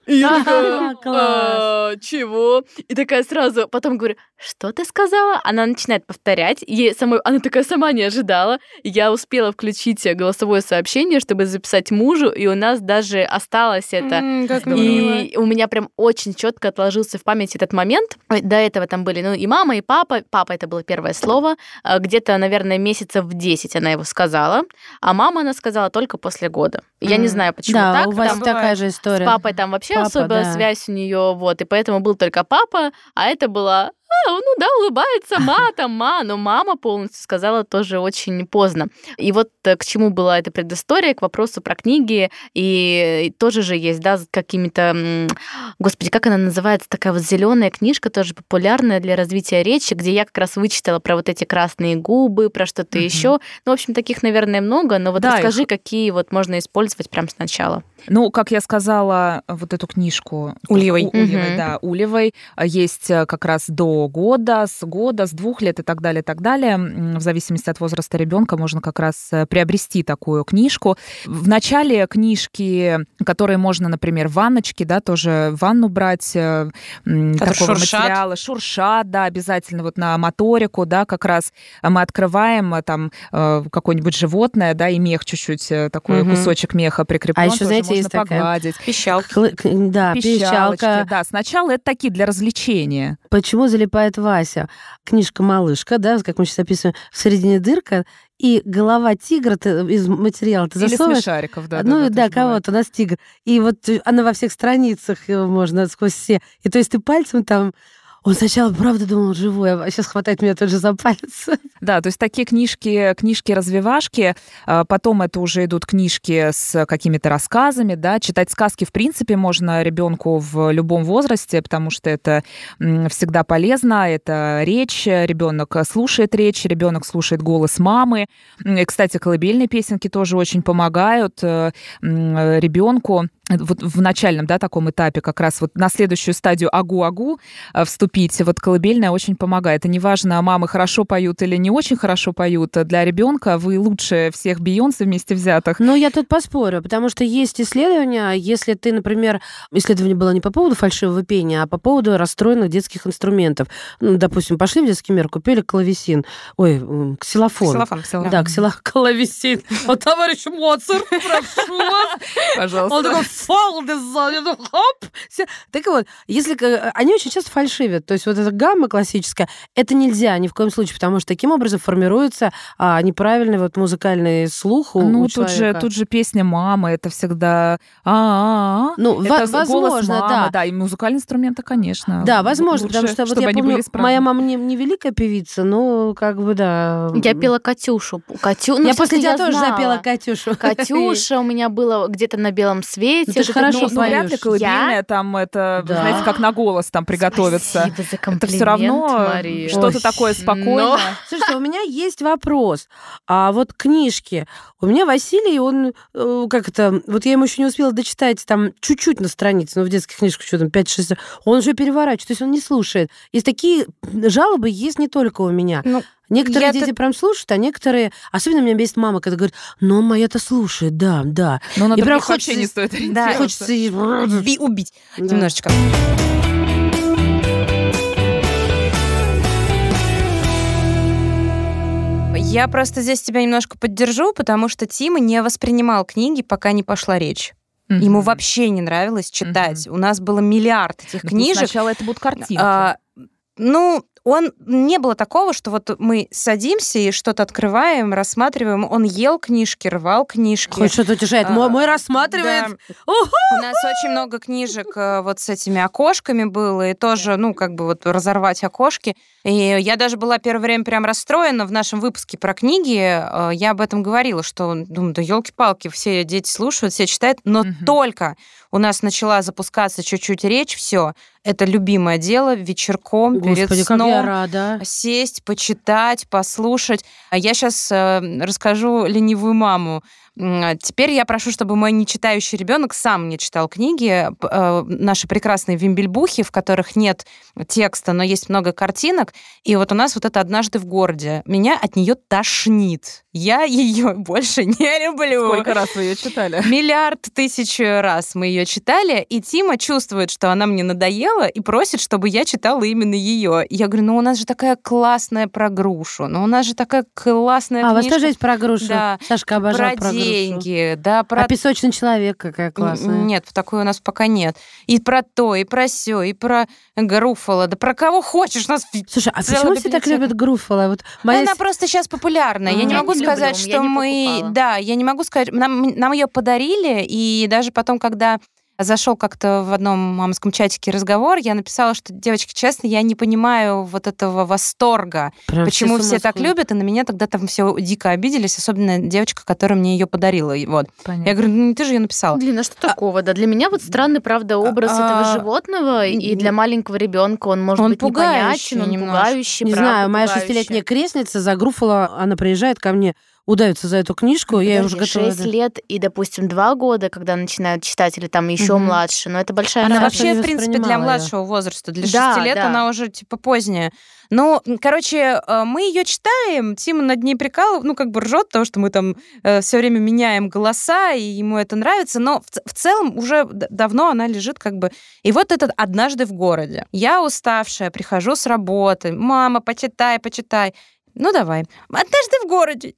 И я такая. «А, чего? И такая сразу, потом говорю, что ты сказала? Она начинает повторять, ей самой, она такая сама не ожидала. Я успела включить голосовое сообщение, чтобы записать мужу, и у нас даже осталось это. Мило. И у меня прям очень четко отложился в памяти этот момент. Ой, До этого там были, ну, и мама, и папа. Папа это было первое слово. А Где-то, наверное, месяцев в 10 она его сказала. А мама она сказала только после года. Я не знаю, почему Да, так. у вас там такая же с история. папой там вообще Папа, особая да. связь у нее, вот, и поэтому был только папа, а это была «А, ну да, улыбается, ма, там, ма, но мама полностью сказала тоже очень поздно. И вот э, к чему была эта предыстория, к вопросу про книги, и тоже же есть, да, с какими-то, господи, как она называется, такая вот зеленая книжка, тоже популярная для развития речи, где я как раз вычитала про вот эти красные губы, про что-то Мгм. еще. Ну, в общем, таких, наверное, много, но вот Да, расскажи, их- какие вот можно использовать прямо сначала. Ну, как я сказала, вот эту книжку Ульевой. Ульевой, да, Улевой а, есть э, как раз до года, с года, с двух лет и так далее, и так далее. В зависимости от возраста ребенка можно как раз э, приобрести такую книжку. В начале книжки, которые можно, например, в ванночке, да, тоже ванну брать, э, Которые такого шуршат. материала, шуршат, да, обязательно вот на моторику, да, как раз мы открываем э, там э, какое-нибудь животное, да, и мех чуть-чуть, э, такой Мгм. кусочек меха прикреплен, А еще, знаете, можно такая погладить. Пищалка. Кл- Да, пищалка. да. Сначала это такие для развлечения. Почему залипает Вася? Книжка «Малышка», да, как мы сейчас описываем, в середине дырка, и голова тигра ты из материала ты Или засовываешь. смешариков, да. ну да, да, бывает. кого-то, у нас тигр. И вот э, она во всех страницах э, можно сквозь все. И то есть ты пальцем там... Он сначала, правда, думал, живой, а сейчас хватает меня тут же за палец. Да, то есть такие книжки, книжки-развивашки, а, потом это уже идут книжки с какими-то рассказами, да, читать сказки, в принципе, можно ребенку в любом возрасте, потому что это всегда полезно, это речь, ребенок слушает речь, ребенок слушает голос мамы. И, кстати, колыбельные песенки тоже очень помогают ребенку вот в начальном, да, таком этапе как раз вот на следующую стадию агу-агу э, вступить, вот колыбельная очень помогает. И неважно, мамы хорошо поют или не очень хорошо поют, для ребенка вы лучше всех Бейонсе вместе взятых. Ну, я тут поспорю, потому что есть исследования, если ты, например, исследование было не по поводу фальшивого пения, а по поводу расстроенных детских инструментов. Ну, допустим, пошли в детский мир, купили клавесин, ой, ксилофон. Ксилофон, ксилофон. Да, ксило... клавесин. Вот товарищ Моцарт, прошу вас. Пожалуйста. Он такой, сзади, ну, хоп. Все. Так вот, если они очень часто фальшивят, то есть вот эта гамма классическая, это нельзя ни в коем случае, потому что таким образом формируется а, неправильный вот музыкальный слух у, ну, у тут человека. же, тут же песня мамы, это всегда а а Ну, это во- голос возможно, мамы, да. да, и музыкальные инструменты, конечно. Да, возможно, Лучше, потому что вот чтобы я помню, моя мама не, не великая певица, но как бы да. Я пела Катюшу. Катю... ну, я после тебя тоже знала. запела Катюшу. Катюша у меня было где-то на белом свете. Ну, ты ж Вот это, хорошо Ну, ну, вряд ли колыбельная, там это, Да. знаете, как на голос там приготовиться. Спасибо за комплимент, Это все равно Мария. что-то Ой, такое спокойное. Слушайте, у меня есть вопрос. А вот книжки. У меня Василий, он, э, как это, вот я ему еще не успела дочитать там чуть-чуть на странице, но в детских книжках что там 5-6, он уже переворачивает, то есть он не слушает. И такие жалобы есть не только у меня. Ну, Некоторые я дети тут- прям слушают, а некоторые... Особенно меня бесит мама, когда говорит, ну, моя-то слушает, да, да. Но на И прям хочется- не стоит Да. Хочется... и- Би- убить Да. немножечко. Я просто здесь тебя немножко поддержу, потому что Тима не воспринимал книги, пока не пошла речь. Мгм. Ему вообще не нравилось читать. У нас было миллиард этих Ну, пусть книжек. Сначала это будут картинки. А, ну, он не было такого, что вот мы садимся и что-то открываем, рассматриваем. Он ел книжки, рвал книжки. Хоть что-то утешает. Мой, А, мой рассматривает. Да. У нас очень много книжек э, вот с этими окошками было, и тоже, ну, как бы вот разорвать окошки. И я даже была первое время прям расстроена в нашем выпуске про книги. э, Я об этом говорила, что, думаю, да елки-палки, все дети слушают, все читают, но Мгм. только у нас начала запускаться чуть-чуть речь, все, это любимое дело вечерком перед Господи, как сном я рада. сесть, почитать, послушать. А Я сейчас расскажу ленивую маму. А Теперь я прошу, чтобы мой нечитающий ребенок сам не читал книги. Э, Наши прекрасные вимбельбухи, в которых нет текста, но есть много картинок. И вот у нас вот это однажды в городе. Меня от нее тошнит. Я ее больше не люблю. Сколько раз вы ее читали? Миллиард тысяч раз мы ее читали, и Тима чувствует, что она мне надоела, и просит, чтобы я читала именно ее. Я говорю, ну у нас же такая классная про грушу, ну у нас же такая классная А, у вас книжка тоже есть про грушу? Да. Сашка обожает про про грушу. Деньги, да, про А песочный человек какая классная. Нет, такой у нас пока нет. И про то, и про все, и про Груфола, да про кого хочешь. У нас Слушай, а почему все так любят Груфола? Вот моя Она просто сейчас популярная. Я не могу сказать, что мы... Да, я не могу сказать... Нам, нам ее подарили, и даже потом, когда зашел как-то в одном мамском чатике разговор, я написала, что, девочки, честно, я не понимаю вот этого восторга. Прям Почему ума все так любят, и на меня тогда там все дико обиделись, особенно девочка, которая мне ее подарила. Вот. Я говорю, ну ты же ее написала. Блин, а что такого? Да, для меня вот странный, правда, образ а, этого животного, и для маленького ребенка он может Он быть пугающий непонятен, он немножко. пугающий, Не правда, знаю, моя пугающий. шестилетняя крестница за Груфола, она приезжает ко мне, удавится за эту книжку, я ей уже Подожди, готова. 6 лет и, допустим, 2 года, когда начинают читать, или там еще Мгм. младше, но это большая Она разница. вообще в принципе, для младшего возраста. Для Да, 6 лет да. она уже, типа, поздняя. Ну, короче, э, мы ее читаем, Тима над ней прикалывает, ну, как бы ржет, потому что мы там все время меняем голоса, и ему это нравится, но в, в целом уже давно она лежит как бы... И вот этот «Однажды в городе». Я уставшая, прихожу с работы, мама, почитай, почитай. Ну, давай. «Однажды в городе».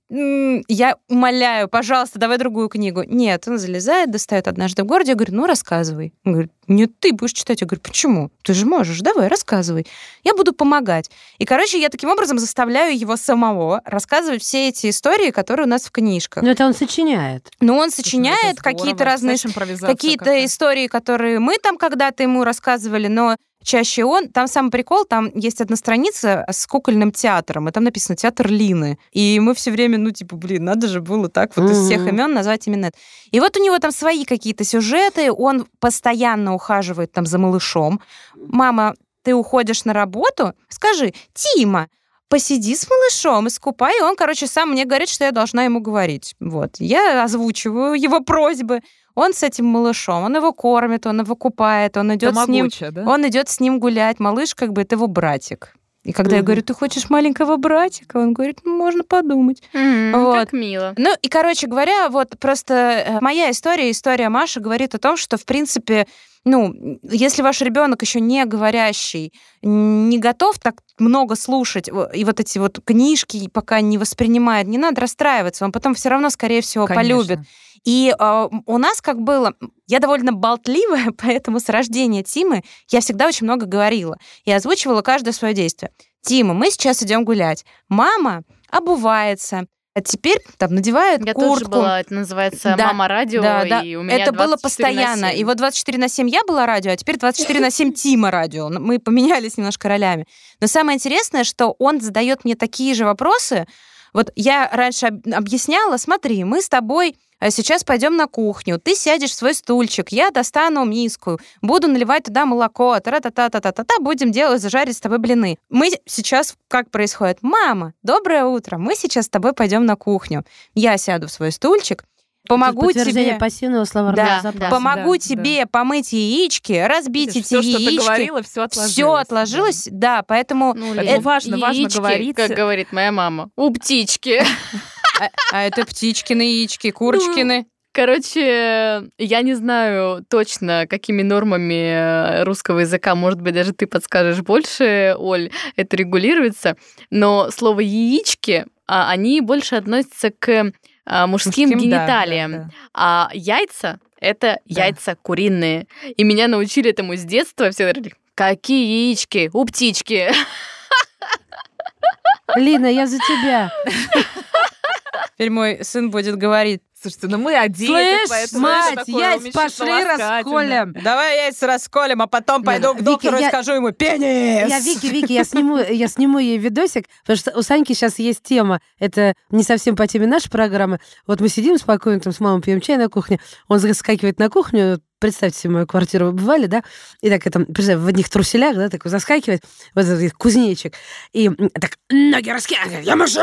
Я умоляю, пожалуйста, давай другую книгу. Нет, он залезает, достает «Однажды в городе». Я говорю, ну, рассказывай. Он говорит, нет, ты будешь читать. Я говорю, почему? Ты же можешь, давай, рассказывай. Я буду помогать. И, короче, я таким образом заставляю его самого рассказывать все эти истории, которые у нас в книжках. Но это он сочиняет. Но он ну, сочиняет здорово. какие-то разные какие-то истории, которые мы там когда-то ему рассказывали, но чаще он. Там самый прикол, там есть одна страница с кукольным театром, и там написано «Театр Лины». И мы все время, ну, типа, блин, надо же было так вот из всех имен назвать именно это. И вот у него там свои какие-то сюжеты, он постоянно ухаживает там за малышом. Мама, ты уходишь на работу? Скажи, Тима, посиди с малышом, искупай. И он, короче, сам мне говорит, что я должна ему говорить. Вот. Я озвучиваю его просьбы. Он с этим малышом, он его кормит, он его купает, он идет с ним, да? он идет с ним гулять. Малыш, как бы, это его братик. И когда я Мгм. говорю, ты хочешь маленького братика, он говорит, ну, можно подумать. М, Вот. Как мило. Ну и, короче говоря, вот просто э, моя история, история Маши говорит о том, что, в принципе, ну, если ваш ребенок еще не говорящий, не готов так много слушать, и вот эти вот книжки пока не воспринимает, не надо расстраиваться, он потом все равно, скорее всего, полюбит. И э, у нас как было, я довольно болтливая, поэтому с рождения Тимы я всегда очень много говорила и озвучивала каждое свое действие. Тима, мы сейчас идем гулять. Мама обувается. А теперь там надевает Я куртку. тоже была, это называется Да, «Мама радио», Да, да. и у меня это было 24 на постоянно. 7. И вот 24 на 7 я была радио, а теперь 24 на 7 Тима радио. Мы поменялись немножко ролями. Но самое интересное, что он задает мне такие же вопросы. Вот я раньше об- объясняла, смотри, мы с тобой сейчас пойдем на кухню, ты сядешь в свой стульчик, я достану миску, буду наливать туда молоко, та-та-та-та-та-та, будем делать, зажарить с тобой блины. Мы сейчас, как происходит? Мама, доброе утро, мы сейчас с тобой пойдем на кухню. Я сяду в свой стульчик, помогу тебе... пассивного словарного Да, запаса. да. Помогу да, тебе помыть яички, разбить эти Все, что ты яички. говорила, все отложилось. Все отложилось, да, поэтому... Ну, Поэтому Лен, важно, важно яички, говорить. как говорит моя мама, у птички. А, а это птичкины яички, курочкины. Короче, я не знаю точно, какими нормами э, русского языка, может быть, даже ты подскажешь больше, Оль, это регулируется, но слово «яички», а, они больше относятся к а, мужским, Мужским, да, гениталиям, да, да. а яйца — это Да. яйца куриные. И меня научили этому с детства, все говорили, какие яички у птички. Лина, я за тебя. Теперь мой сын будет говорить, Слушайте, ну мы одеты, Слышь, поэтому мать, яйца пошли расколем. давай яйца расколем, а потом пойду Лена, к доктору Вики, и я- скажу ему «пенис». Я Вики, Вики, я сниму, я сниму ей видосик, потому что у Саньки сейчас есть тема. Это не совсем по теме нашей программы. Вот мы сидим спокойно, там с мамой пьем чай на кухне. Он заскакивает на кухню, представьте себе мою квартиру, вы бывали, да? И так, это, представь, в одних труселях, да, такой заскакивает, вот этот кузнечик. И так, ноги раскидывает, я мужик!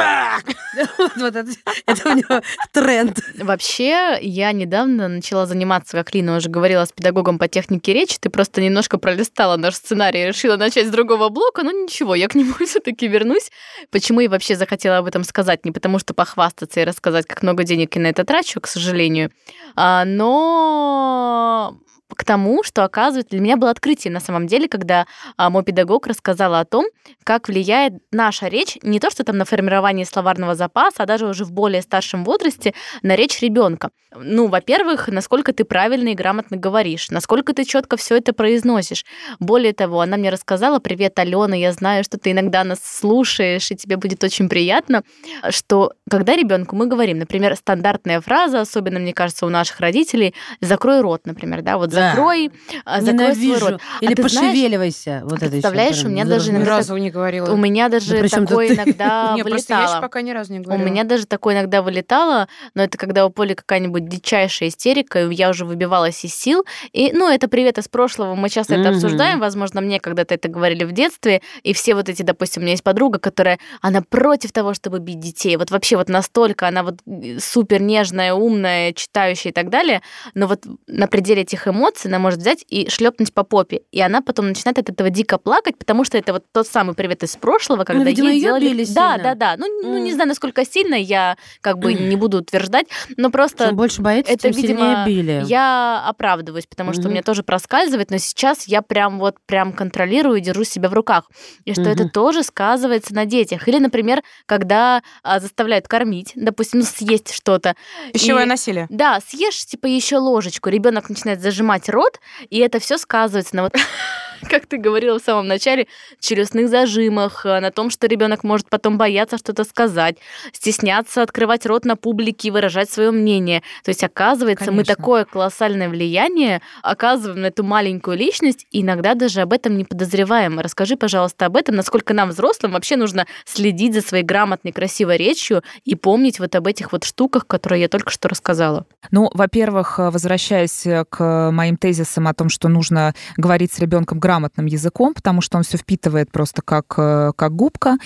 Вот это у него тренд. Вообще, я недавно начала заниматься, как Лина уже говорила, с педагогом по технике речи. Ты просто немножко пролистала наш сценарий решила начать с другого блока. Ну ничего, я к нему все-таки вернусь. Почему я вообще захотела об этом сказать? Не потому, что похвастаться и рассказать, как много денег я на это трачу, к сожалению, а, но к тому, что, оказывается, для меня было открытие на самом деле, когда а, мой педагог рассказала о том, как влияет наша речь не то, что там на формирование словарного запаса, а даже уже в более старшем возрасте на речь ребенка. Ну, во-первых, насколько ты правильно и грамотно говоришь, насколько ты четко все это произносишь. Более того, она мне рассказала, привет, Алена, я знаю, что ты иногда нас слушаешь, и тебе будет очень приятно, что когда ребенку мы говорим, например, стандартная фраза, особенно, мне кажется, у наших родителей, закрой рот, например, да, вот Да. закрой, а, закрой свой рот. Или ты знаешь, пошевеливайся. Вот это представляешь, прям у меня даже заразно. Ни иногда разу не говорила. У меня даже Да такое ты? иногда Не, просто я вылетало. пока ни разу не У говорила. меня даже такое иногда вылетало, но это когда у Поли какая-нибудь дичайшая истерика, и я уже выбивалась из сил. И, ну, это привет из прошлого, мы часто это Мгм. обсуждаем, возможно, мне когда-то это говорили в детстве, и все вот эти, допустим, у меня есть подруга, которая, она против того, чтобы бить детей, вот вообще вот настолько, она вот э, супер нежная, умная, читающая и так далее, но вот на пределе этих эмоций она может взять и шлепнуть по попе, и она потом начинает от этого дико плакать, потому что это вот тот самый привет из прошлого, когда видимо, ей делали... били да, сильно. да, да, ну, ну, не знаю, насколько сильно, я как бы не буду утверждать, но просто Чем больше боится, это, тем сильнее видимо, били. я оправдываюсь, потому что у Мгм. меня тоже проскальзывает, но сейчас я прям вот прям контролирую и держу себя в руках. И что это Мгм. тоже сказывается на детях. Или, например, когда а, заставляют кормить, допустим, ну, съесть что-то. Пищевое и- насилие. Да, съешь типа еще ложечку, ребенок начинает зажимать рот, и это все сказывается на вот как ты говорила в самом начале, челюстных зажимах, э, на том, что ребенок может потом бояться что-то сказать, стесняться открывать рот на публике и выражать свое мнение. То есть, оказывается, мы Конечно. такое колоссальное влияние оказываем на эту маленькую личность, и иногда даже об этом не подозреваем. Расскажи, пожалуйста, об этом, насколько нам, взрослым, вообще нужно следить за своей грамотной, красивой речью и помнить вот об этих вот штуках, которые я только что рассказала. Ну, во-первых, э, возвращаясь э, к моим тезисам о том, что нужно говорить с ребенком грамотным языком, потому что он все впитывает просто как, как губка.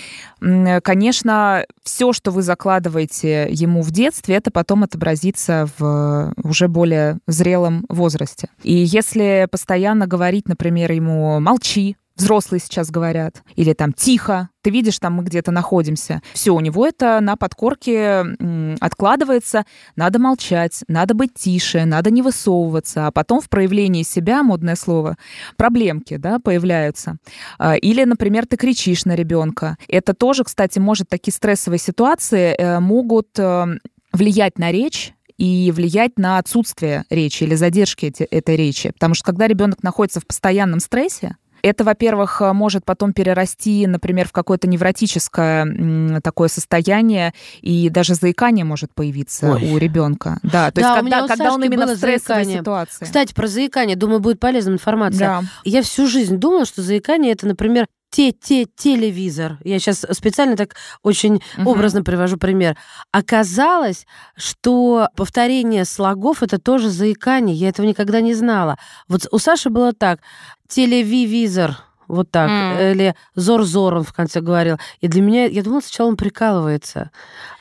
Конечно, все, что вы закладываете ему в детстве, это потом отобразится в уже более зрелом возрасте. И если постоянно говорить, например, ему «молчи», взрослые сейчас говорят, или там тихо, ты видишь, там мы где-то находимся. Все, у него это на подкорке откладывается, надо молчать, надо быть тише, надо не высовываться, а потом в проявлении себя, модное слово, проблемки, да, появляются. А, или, например, ты кричишь на ребенка. Это тоже, кстати, может такие стрессовые ситуации э, могут э, влиять на речь, и влиять на отсутствие речи или задержки этой речи. Потому что когда ребенок находится в постоянном стрессе, это, во-первых, э, может потом перерасти, например, в какое-то невротическое такое состояние, и даже заикание может появиться Ой. у ребенка. Да, то да, есть когда, когда он именно в стрессовой заикание. ситуации. Кстати, про заикание, думаю, будет полезная информация. Да. Я всю жизнь думала, что заикание это, например, те, те, телевизор. Я сейчас специально так очень угу. образно привожу пример. Оказалось, что повторение слогов это тоже заикание. Я этого никогда не знала. Вот у Саши было так: телевизор. Вот так. Mm. Или Зор-Зор он в конце говорил. И для меня, я думала, сначала он прикалывается.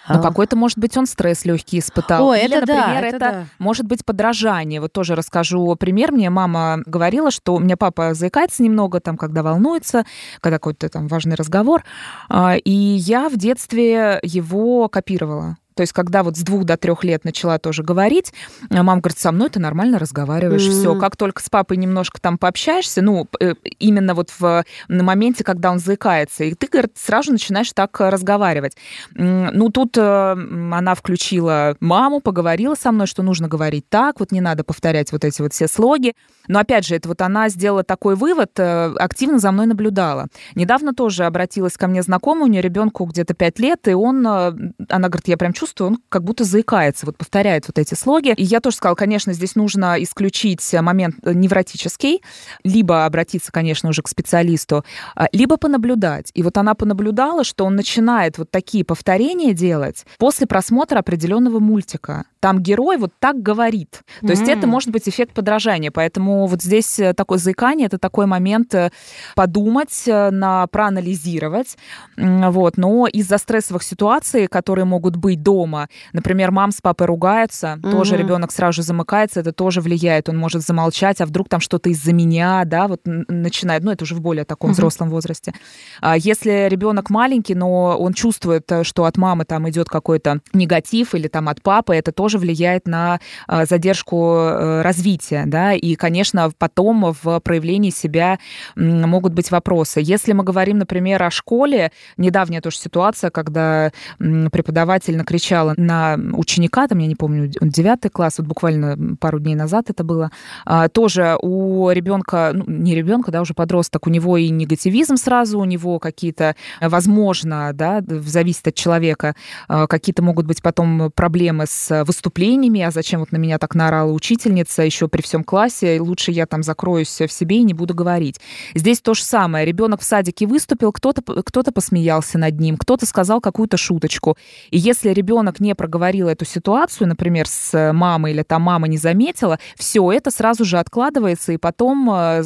Но а. какой-то, может быть, он стресс легкий испытал. О, Или, это например, да, это, это да. может быть подражание. Вот тоже расскажу пример. Мне мама говорила, что у меня папа заикается немного, там, когда волнуется, когда какой-то там важный разговор. А, и я в детстве его копировала. То есть, когда вот с двух до трех лет начала тоже говорить, э, мама говорит, со мной ты нормально разговариваешь, mm-hmm. все. Как только с папой немножко там пообщаешься, ну, э, именно вот в, на моменте, когда он заикается, и ты, говорит, сразу начинаешь так э, разговаривать. Ну, тут она включила маму, поговорила со мной, что нужно говорить так, вот не надо повторять вот эти вот все слоги. Но, опять же, это вот она сделала такой вывод, активно за мной наблюдала. Недавно тоже обратилась ко мне знакомая, у нее ребенку где-то пять лет, и он, она говорит, я прям чувствую, он как будто заикается, вот повторяет вот эти слоги. И я тоже сказала, конечно, здесь нужно исключить момент невротический, либо обратиться, конечно, уже к специалисту, а, либо понаблюдать. И вот она понаблюдала, что он начинает вот такие повторения делать после просмотра определенного мультика. Там герой вот так говорит. То mm-hmm. есть это может быть эффект подражания. Поэтому вот здесь э, такое заикание, это такой момент э, подумать, э, на, проанализировать. Вот. Но из-за стрессовых ситуаций, которые могут быть до дома. Например, мам с папой ругаются, угу. тоже ребенок сразу же замыкается, это тоже влияет, он может замолчать, а вдруг там что-то из-за меня, да, вот начинает, ну это уже в более таком угу. взрослом возрасте. А если ребенок маленький, но он чувствует, э, что от мамы там идет какой-то негатив или там от папы, это тоже влияет на э, задержку э, развития, да, и, конечно, потом в проявлении себя могут быть вопросы. Если мы говорим, например, о школе, недавняя тоже ситуация, когда преподаватель накричал кричала на ученика, там, я не помню, девятый класс, вот буквально пару дней назад это было, а, тоже у ребенка, ну, не ребенка, да, уже подросток, у него и негативизм сразу, у него какие-то, возможно, да, зависит от человека, а, какие-то могут быть потом проблемы с выступлениями, а зачем вот на меня так наорала учительница еще при всем классе, лучше я там закроюсь в себе и не буду говорить. Здесь то же самое. Ребенок в садике выступил, кто-то кто посмеялся над ним, кто-то сказал какую-то шуточку. И если ребенок ребенок не проговорил эту ситуацию, например, с мамой или там мама не заметила, все это сразу же откладывается, и потом э,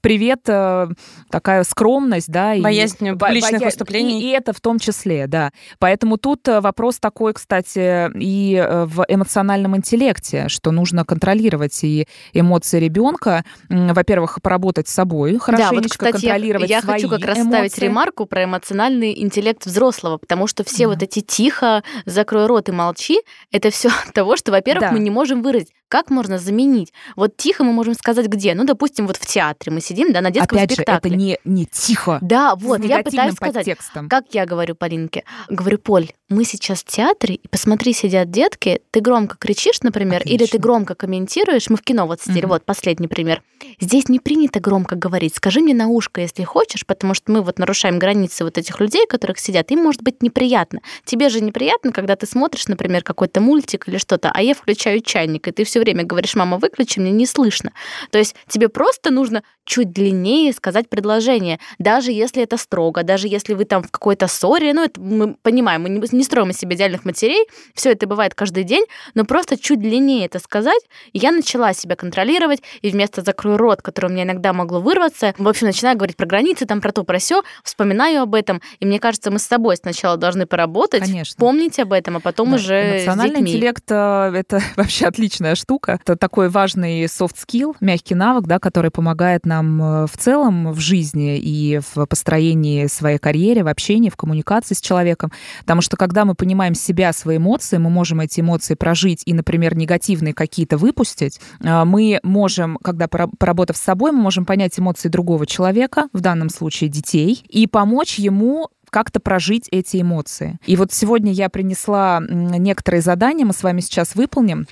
привет, э, такая скромность, да. Боязнь и, публичных боя... выступлений. И, и это в том числе, да. Поэтому тут э, вопрос такой, кстати, и в эмоциональном интеллекте, что нужно контролировать и эмоции ребенка. Во-первых, поработать с собой, хорошенечко да, вот, кстати, контролировать я, я свои хочу как раз эмоции. ставить ремарку про эмоциональный интеллект взрослого, потому что все да. вот эти тихо, закрытые закрой рот и молчи, это все от того, что, во-первых, да. мы не можем выразить. Как можно заменить? Вот тихо мы можем сказать где? Ну, допустим, вот в театре мы сидим, да, на детском Опять спектакле. Же, это не, не тихо. Да, вот, я пытаюсь сказать, как я говорю Полинке. Говорю, Поль, мы сейчас в театре, и посмотри, сидят детки, ты громко кричишь, например, Отлично. или ты громко комментируешь, мы в кино вот сидели, угу. вот последний пример. Здесь не принято громко говорить, скажи мне на ушко, если хочешь, потому что мы вот нарушаем границы вот этих людей, которых сидят, им может быть неприятно. Тебе же неприятно, когда ты смотришь, например, какой-то мультик или что-то, а я включаю чайник, и ты все время говоришь, мама, выключи, мне не слышно. То есть тебе просто нужно чуть длиннее сказать предложение, даже если это строго, даже если вы там в какой-то ссоре, ну, это мы понимаем, мы не, не строим из себя идеальных матерей, все это бывает каждый день, но просто чуть длиннее это сказать, и я начала себя контролировать, и вместо «закрой рот», который у меня иногда могло вырваться, в общем, начинаю говорить про границы, там, про то, про все, вспоминаю об этом, и мне кажется, мы с собой сначала должны поработать, Конечно. помнить об этом, а потом Да, уже Эмоциональный интеллект э, это вообще отличная штука. Это такой важный soft skill, мягкий навык, да, который помогает нам э, в целом в жизни и в построении своей карьеры, в общении, в коммуникации с человеком. Потому что когда мы понимаем себя, свои эмоции, мы можем эти эмоции прожить и, например, негативные какие-то выпустить. Э, Мы можем, когда пора- поработав с собой, мы можем понять эмоции другого человека, в данном случае детей, и помочь ему как-то прожить эти эмоции. И вот сегодня я принесла некоторые задания, мы с вами сейчас выполним.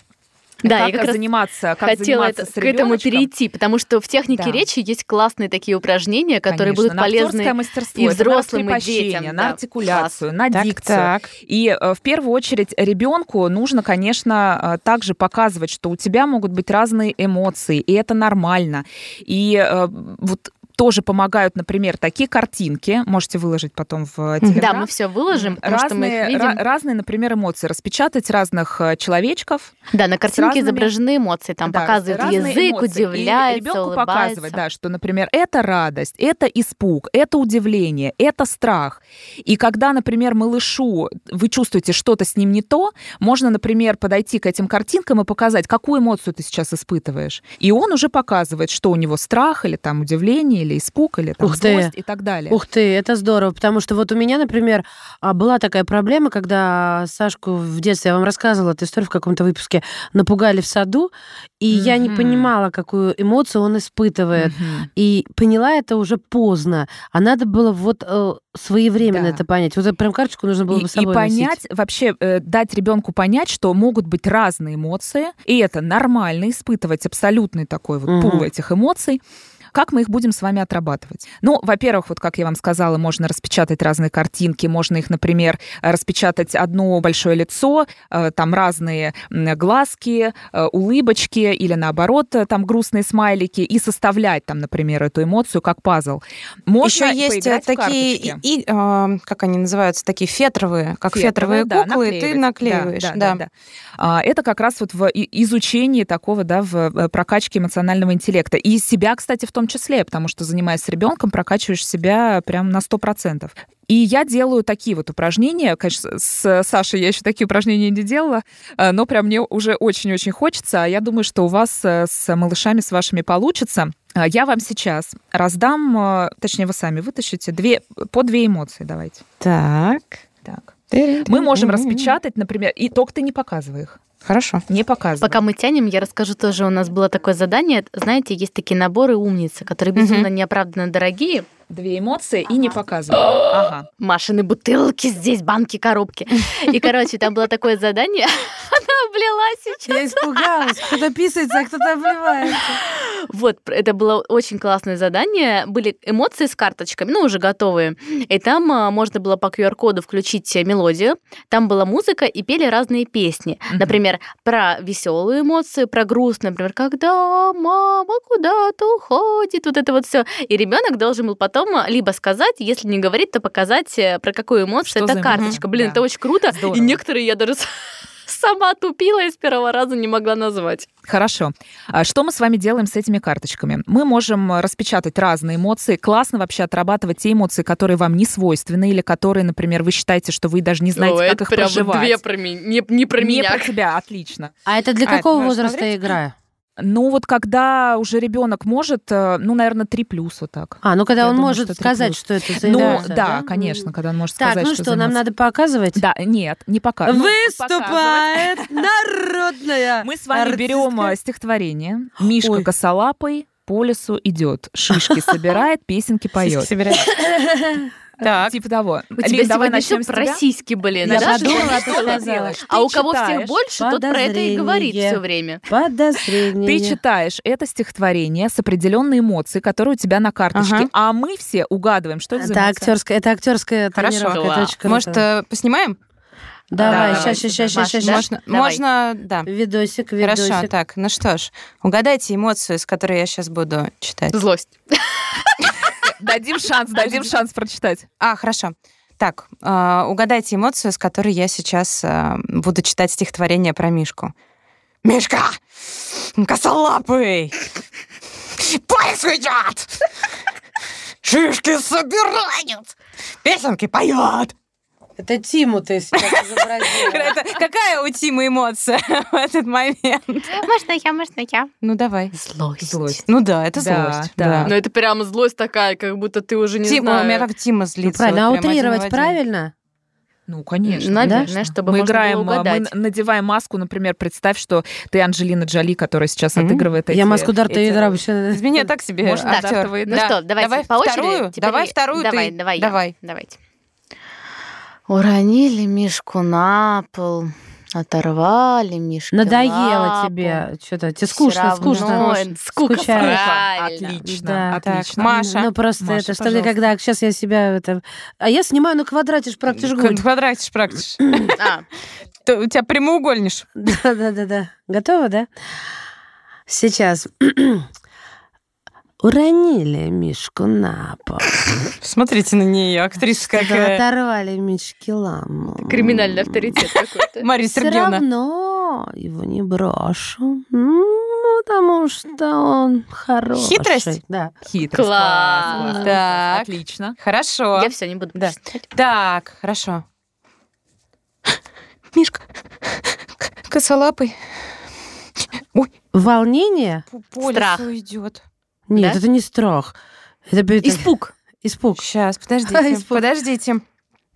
Да, как я как заниматься, как Хотела заниматься это- с к этому перейти, потому что в технике Да. речи есть классные такие упражнения, которые Конечно, будут на полезны мастерство, и это на взрослым, и детям, на да. артикуляцию, на Так, дикцию. так. И э, в первую очередь ребенку нужно, конечно, э, также показывать, что у тебя могут быть разные эмоции, и это нормально. И э, вот тоже помогают, например, такие картинки. Можете выложить потом в э, Да, Телеграм. мы все выложим, потому что мы разные, их видим. ра- разные, например, эмоции. Распечатать разных э, человечков. Да, на картинке разными- изображены эмоции, там Да, показывают разные язык, эмоции. удивляется, И ребенку улыбается. показывать, да, что, например, это радость, это испуг, это удивление, это страх. И когда, например, малышу вы чувствуете что-то с ним не то, можно, например, подойти к этим картинкам и показать, какую эмоцию ты сейчас испытываешь. И он уже показывает, что у него страх или там удивление, или испуг, или там Ух ты. злость и так далее. Ух ты, это здорово, потому что вот у меня, например, а, была такая проблема, когда Сашку в детстве, я вам рассказывала эту историю в каком-то выпуске, напугали в саду, и я не понимала, какую эмоцию он испытывает. Мгм. И поняла это уже поздно. А надо было вот э, своевременно Да. это понять. Вот прям карточку нужно было и, бы с и собой носить. понять, вообще э, дать ребенку понять, что могут быть разные эмоции, и это нормально испытывать абсолютный такой вот Мгм. пул этих эмоций. Как мы их будем с вами отрабатывать? Ну, во-первых, вот как я вам сказала, можно распечатать разные картинки, можно их, например, распечатать одно большое лицо, э, там разные глазки, э, улыбочки или наоборот э, там грустные смайлики и составлять там, например, эту эмоцию как пазл. Можно Еще есть такие, и, и, а, как они называются, такие фетровые, как фетровые, да, куклы, и ты наклеивать. наклеиваешь. Да, Да, да, да, да. А, Это как раз вот в изучении такого, да, в прокачке эмоционального интеллекта. И себя, кстати, в том числе, потому что, занимаясь с ребенком, прокачиваешь себя прям на 100%. И я делаю такие вот упражнения. Конечно, с Сашей я еще такие упражнения не делала, э, но прям мне уже очень-очень хочется. А я думаю, что у вас э, с малышами, с вашими получится. А Я вам сейчас раздам, э, точнее, вы сами вытащите две, по две эмоции. Давайте. Так. Так. Мы можем распечатать, например, и только ты не показывай их. Хорошо. Не показывай. Пока мы тянем, я расскажу тоже, у нас было такое задание. Знаете, есть такие наборы умницы, которые безумно неоправданно дорогие. Две эмоции и не показывай. Ага. Машины, бутылки здесь, банки, коробки. И, короче, там было такое задание. Она облила сейчас. Я испугалась. Кто-то писается, а кто-то обливается. Вот, это было очень классное задание. Были эмоции с карточками, ну, уже готовые. И там а, можно было по QR-коду включить мелодию. Там была музыка, и пели разные песни. Например, про веселую эмоцию, про грустную, например, когда мама куда-то уходит, вот это вот все. И ребенок должен был потом а, либо сказать, если не говорить, то показать, э, про какую эмоцию Что это за- карточка. Блин, Да. это очень круто. Здорово. И некоторые я даже сама тупила и с первого раза не могла назвать. Хорошо. А Что мы с вами делаем с этими карточками? Мы можем э, распечатать разные эмоции. Классно вообще отрабатывать те эмоции, которые вам не свойственны, или которые, например, вы считаете, что вы даже не знаете, Ой, как это их прям проживать. две про меня, не, не про не меня. про тебя, отлично. А это для А, какого это возраста смотреть? игра? Ну вот когда уже ребенок может, э, ну, наверное, 3 плюс вот так. А, ну когда Я он думаю, может что три сказать, плюс. что это за Ну, эмоция, да, конечно, когда он может Так, сказать, ну что что, за нам эмоция. надо показывать? Да, нет, не пока. ну, показывать. Выступает народная Мы с вами артистка. берем э, стихотворение. Мишка Ой. косолапый по лесу идет, шишки собирает, песенки поет. Так. Типа того. У тебя Лин, давай все начнем тебя. сиськи были. Я да? подумала, Что сказала. А у кого всех больше, тот про это и говорит все время. Подозрение. Ты читаешь это стихотворение с определенной эмоцией, которая у тебя на карточке, Ага. а мы все угадываем, что это за актерская, это актерская Хорошо. тренировка, это Класс. очень круто. Может, э, поснимаем? Давай, Да, сейчас, сейчас, сейчас, сейчас? Можно, Давай. можно, да. Видосик, видосик. Хорошо, так, ну что ж, угадайте эмоцию, с которой я сейчас буду читать. Злость. Дадим шанс, дадим шанс прочитать. А, хорошо. Так, э, угадайте эмоцию, с которой я сейчас э, буду читать стихотворение про Мишку. Мишка! Косолапый! Поезд идет! Шишки собирают! Песенки поет! Это Тиму ты сейчас изобразила. Какая у Тимы эмоция в этот момент? Можно я, можно я? Ну, давай. Злость. Злость. Ну да, это Да, злость. да. Ну, это прямо злость такая, как будто ты уже не Тима, знаю. у меня так Тима Ну, злится. правильно, а утрировать правильно? Ну, конечно. Наверное, конечно. чтобы мы можно играем, было а, мы надеваем маску, например, представь, что ты Анджелина Джоли, которая сейчас Мгм. отыгрывает эти... Я маску Дарта эти- Вейдера вообще... Из меня так себе Вейдера. Ну Да. что, давайте давай по очереди. вторую, Теперь давай вторую Давай, ты. Давай. Давайте. Уронили Мишку на пол, оторвали Мишку Надоело тебе. Что-то тебе скучно, скучно. Скука, Скучаешь. правильно. Отлично, Да. Так, отлично. Маша. Ну просто Маша, это, что пожалуйста. когда сейчас я себя это... А я снимаю на квадрате практически гуль. Квадратишь, практиш. А, У тебя прямоугольниш. Да-да-да. Готова, да? Сейчас. Уронили Мишку на пол. Смотрите на нее, актриса Да, какая. Оторвали Мишки ламу. криминальный авторитет какой-то. Мария Все Сергеевна. равно его не брошу. М, Потому что он хороший. Хитрость? Да. Хитрость. Класс. Так. Отлично. Хорошо. Я все не буду Да. читать. Так, хорошо. Мишка, косолапый. Ой, Волнение? по Страх. идет. Нет, Да? это не страх. Это Испуг. Испуг. Сейчас, подождите, Испуг. подождите.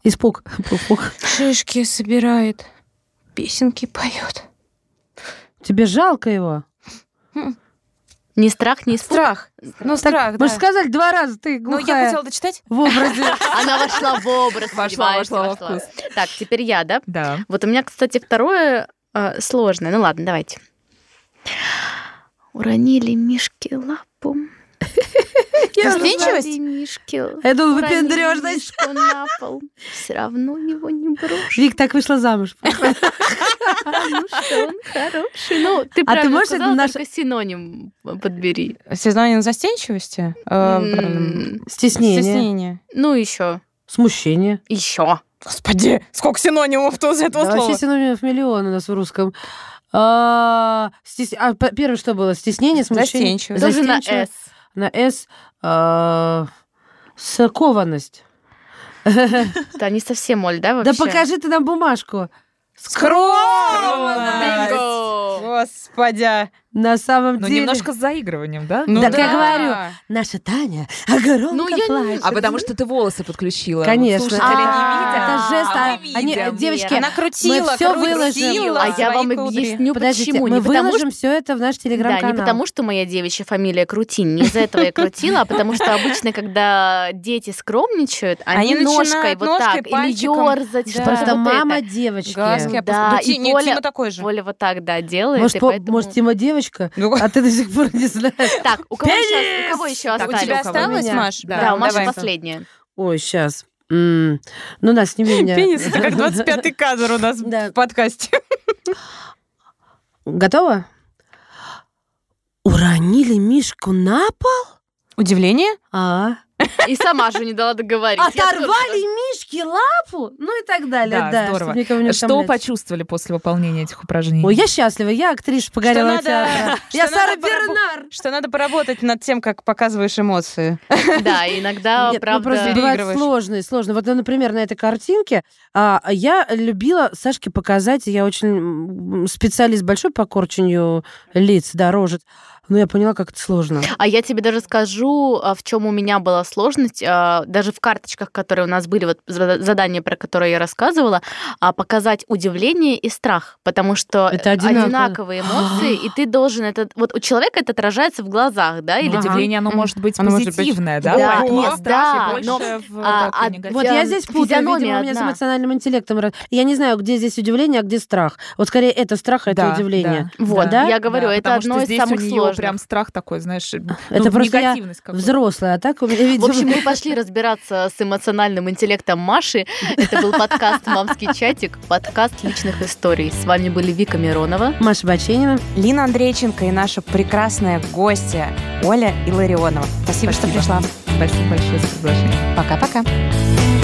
Испуг. Пух-пух. Шишки собирает, песенки поет. Тебе жалко его? Ни страх, ни испуг. Страх. Ну, Так, страх, мы да. же сказали два раза, ты Ну, глухая. я хотела дочитать. В образе. Она вошла в образ. Вошла, вошла во вкус. Так, теперь я, да? Да. Вот у меня, кстати, второе э, сложное. Ну ладно, давайте. Уронили мишки лапу. Застенчивость? Я думала, выпендрёшь, знаешь. мишку на пол. Все равно его не брошу. Вик так вышла замуж. Потому что он хороший. Ну, ты А ты можешь сказала, наш- только синоним подбери. Сезонин застенчивости? М, Стеснение. Стеснение. Ну, еще. Смущение. Еще. Господи, сколько синонимов-то из этого Да, слова. вообще синонимов миллион у нас в русском. А, стес- а, первое что было? Стеснение, смущение? Застенчивость. Тоже на. «С». На «С». а, Скованность. Да, не совсем, Оль, да, вообще? Да покажи ты нам бумажку. Скромность! Господи. На самом Ну, деле... немножко с заигрыванием, да? Ну Так я да. говорю. Наша Таня громко Ну, я не- плачет. А потому что ты волосы подключила. Конечно. Слушатели не А, видят. Это жест, а а- они- видим. девочки, Она крутила, мы всё крутила выложим. А я вам кудри. объясню, Подождите, почему. мы не потому, выложим все это в наш Да, телеграм-канал. не потому, что моя девичья фамилия Крутин, не из-за этого я крутила, а потому что обычно, когда дети скромничают, они, Они ножкой вот так, или ерзать, Да. что-то Просто мама девочки. Да, да, и Тима такой же. Оля вот так, да, делает. Может, Тима девочка, Ну, а ты до сих пор не знаешь. Так, у кого, Пенис! сейчас, у кого еще Так, У тебя осталось. Маш? Да, Да, у Маши давай. последняя. Ой, сейчас. Ну, да, сними меня. Пенис, это как 25-й кадр у нас Да. в подкасте. Готова? Уронили Мишку на пол? Удивление? А. И сама же не дала договорить. Оторвали Мишке лапу? Ну и так далее, Да, да. здорово. Что утомлять. почувствовали после выполнения этих упражнений? Ой, я счастлива, я актриса погорела театра. Я Сара Бернар. Что надо поработать над тем, как показываешь эмоции. Да, иногда, ну, правда... просто бывает сложно сложно. Вот, ну, например, на этой картинке а, я любила Сашке показать, я очень специалист большой по корчению лиц, да, рожет. Но я поняла, как это сложно. А я тебе даже скажу, а, в чем у меня была сложность, а, даже в карточках, которые у нас были, вот зада- задание, про которое я рассказывала, а, показать удивление и страх, потому что Это одинаково. одинаковые эмоции, и ты должен это... Вот у человека это отражается в глазах, да, или Ага. удивление, оно может быть Оно может быть- позитивное, да? Да, нет, да, больше но, в а, а. Вот я здесь путаю, видимо, у меня с эмоциональным интеллектом. Я не знаю, где здесь удивление, а где страх. Вот скорее это страх, а это Да, удивление. да, Вот, да. я говорю, Да, это одно из самых нее сложных. прям страх такой, знаешь, Это ну, просто я негативность какой-то. Взрослая, а так у меня, видимо, В общем, мы пошли разбираться с эмоциональным интеллектом Маши. Это был подкаст «Мамский чатик», подкаст личных историй. С вами были Вика Миронова, Маша Баченина, Лина Андрейченко и наша прекрасная гостья Оля Илларионова. Спасибо, Спасибо. что пришла. Спасибо большое за приглашение. Пока-пока.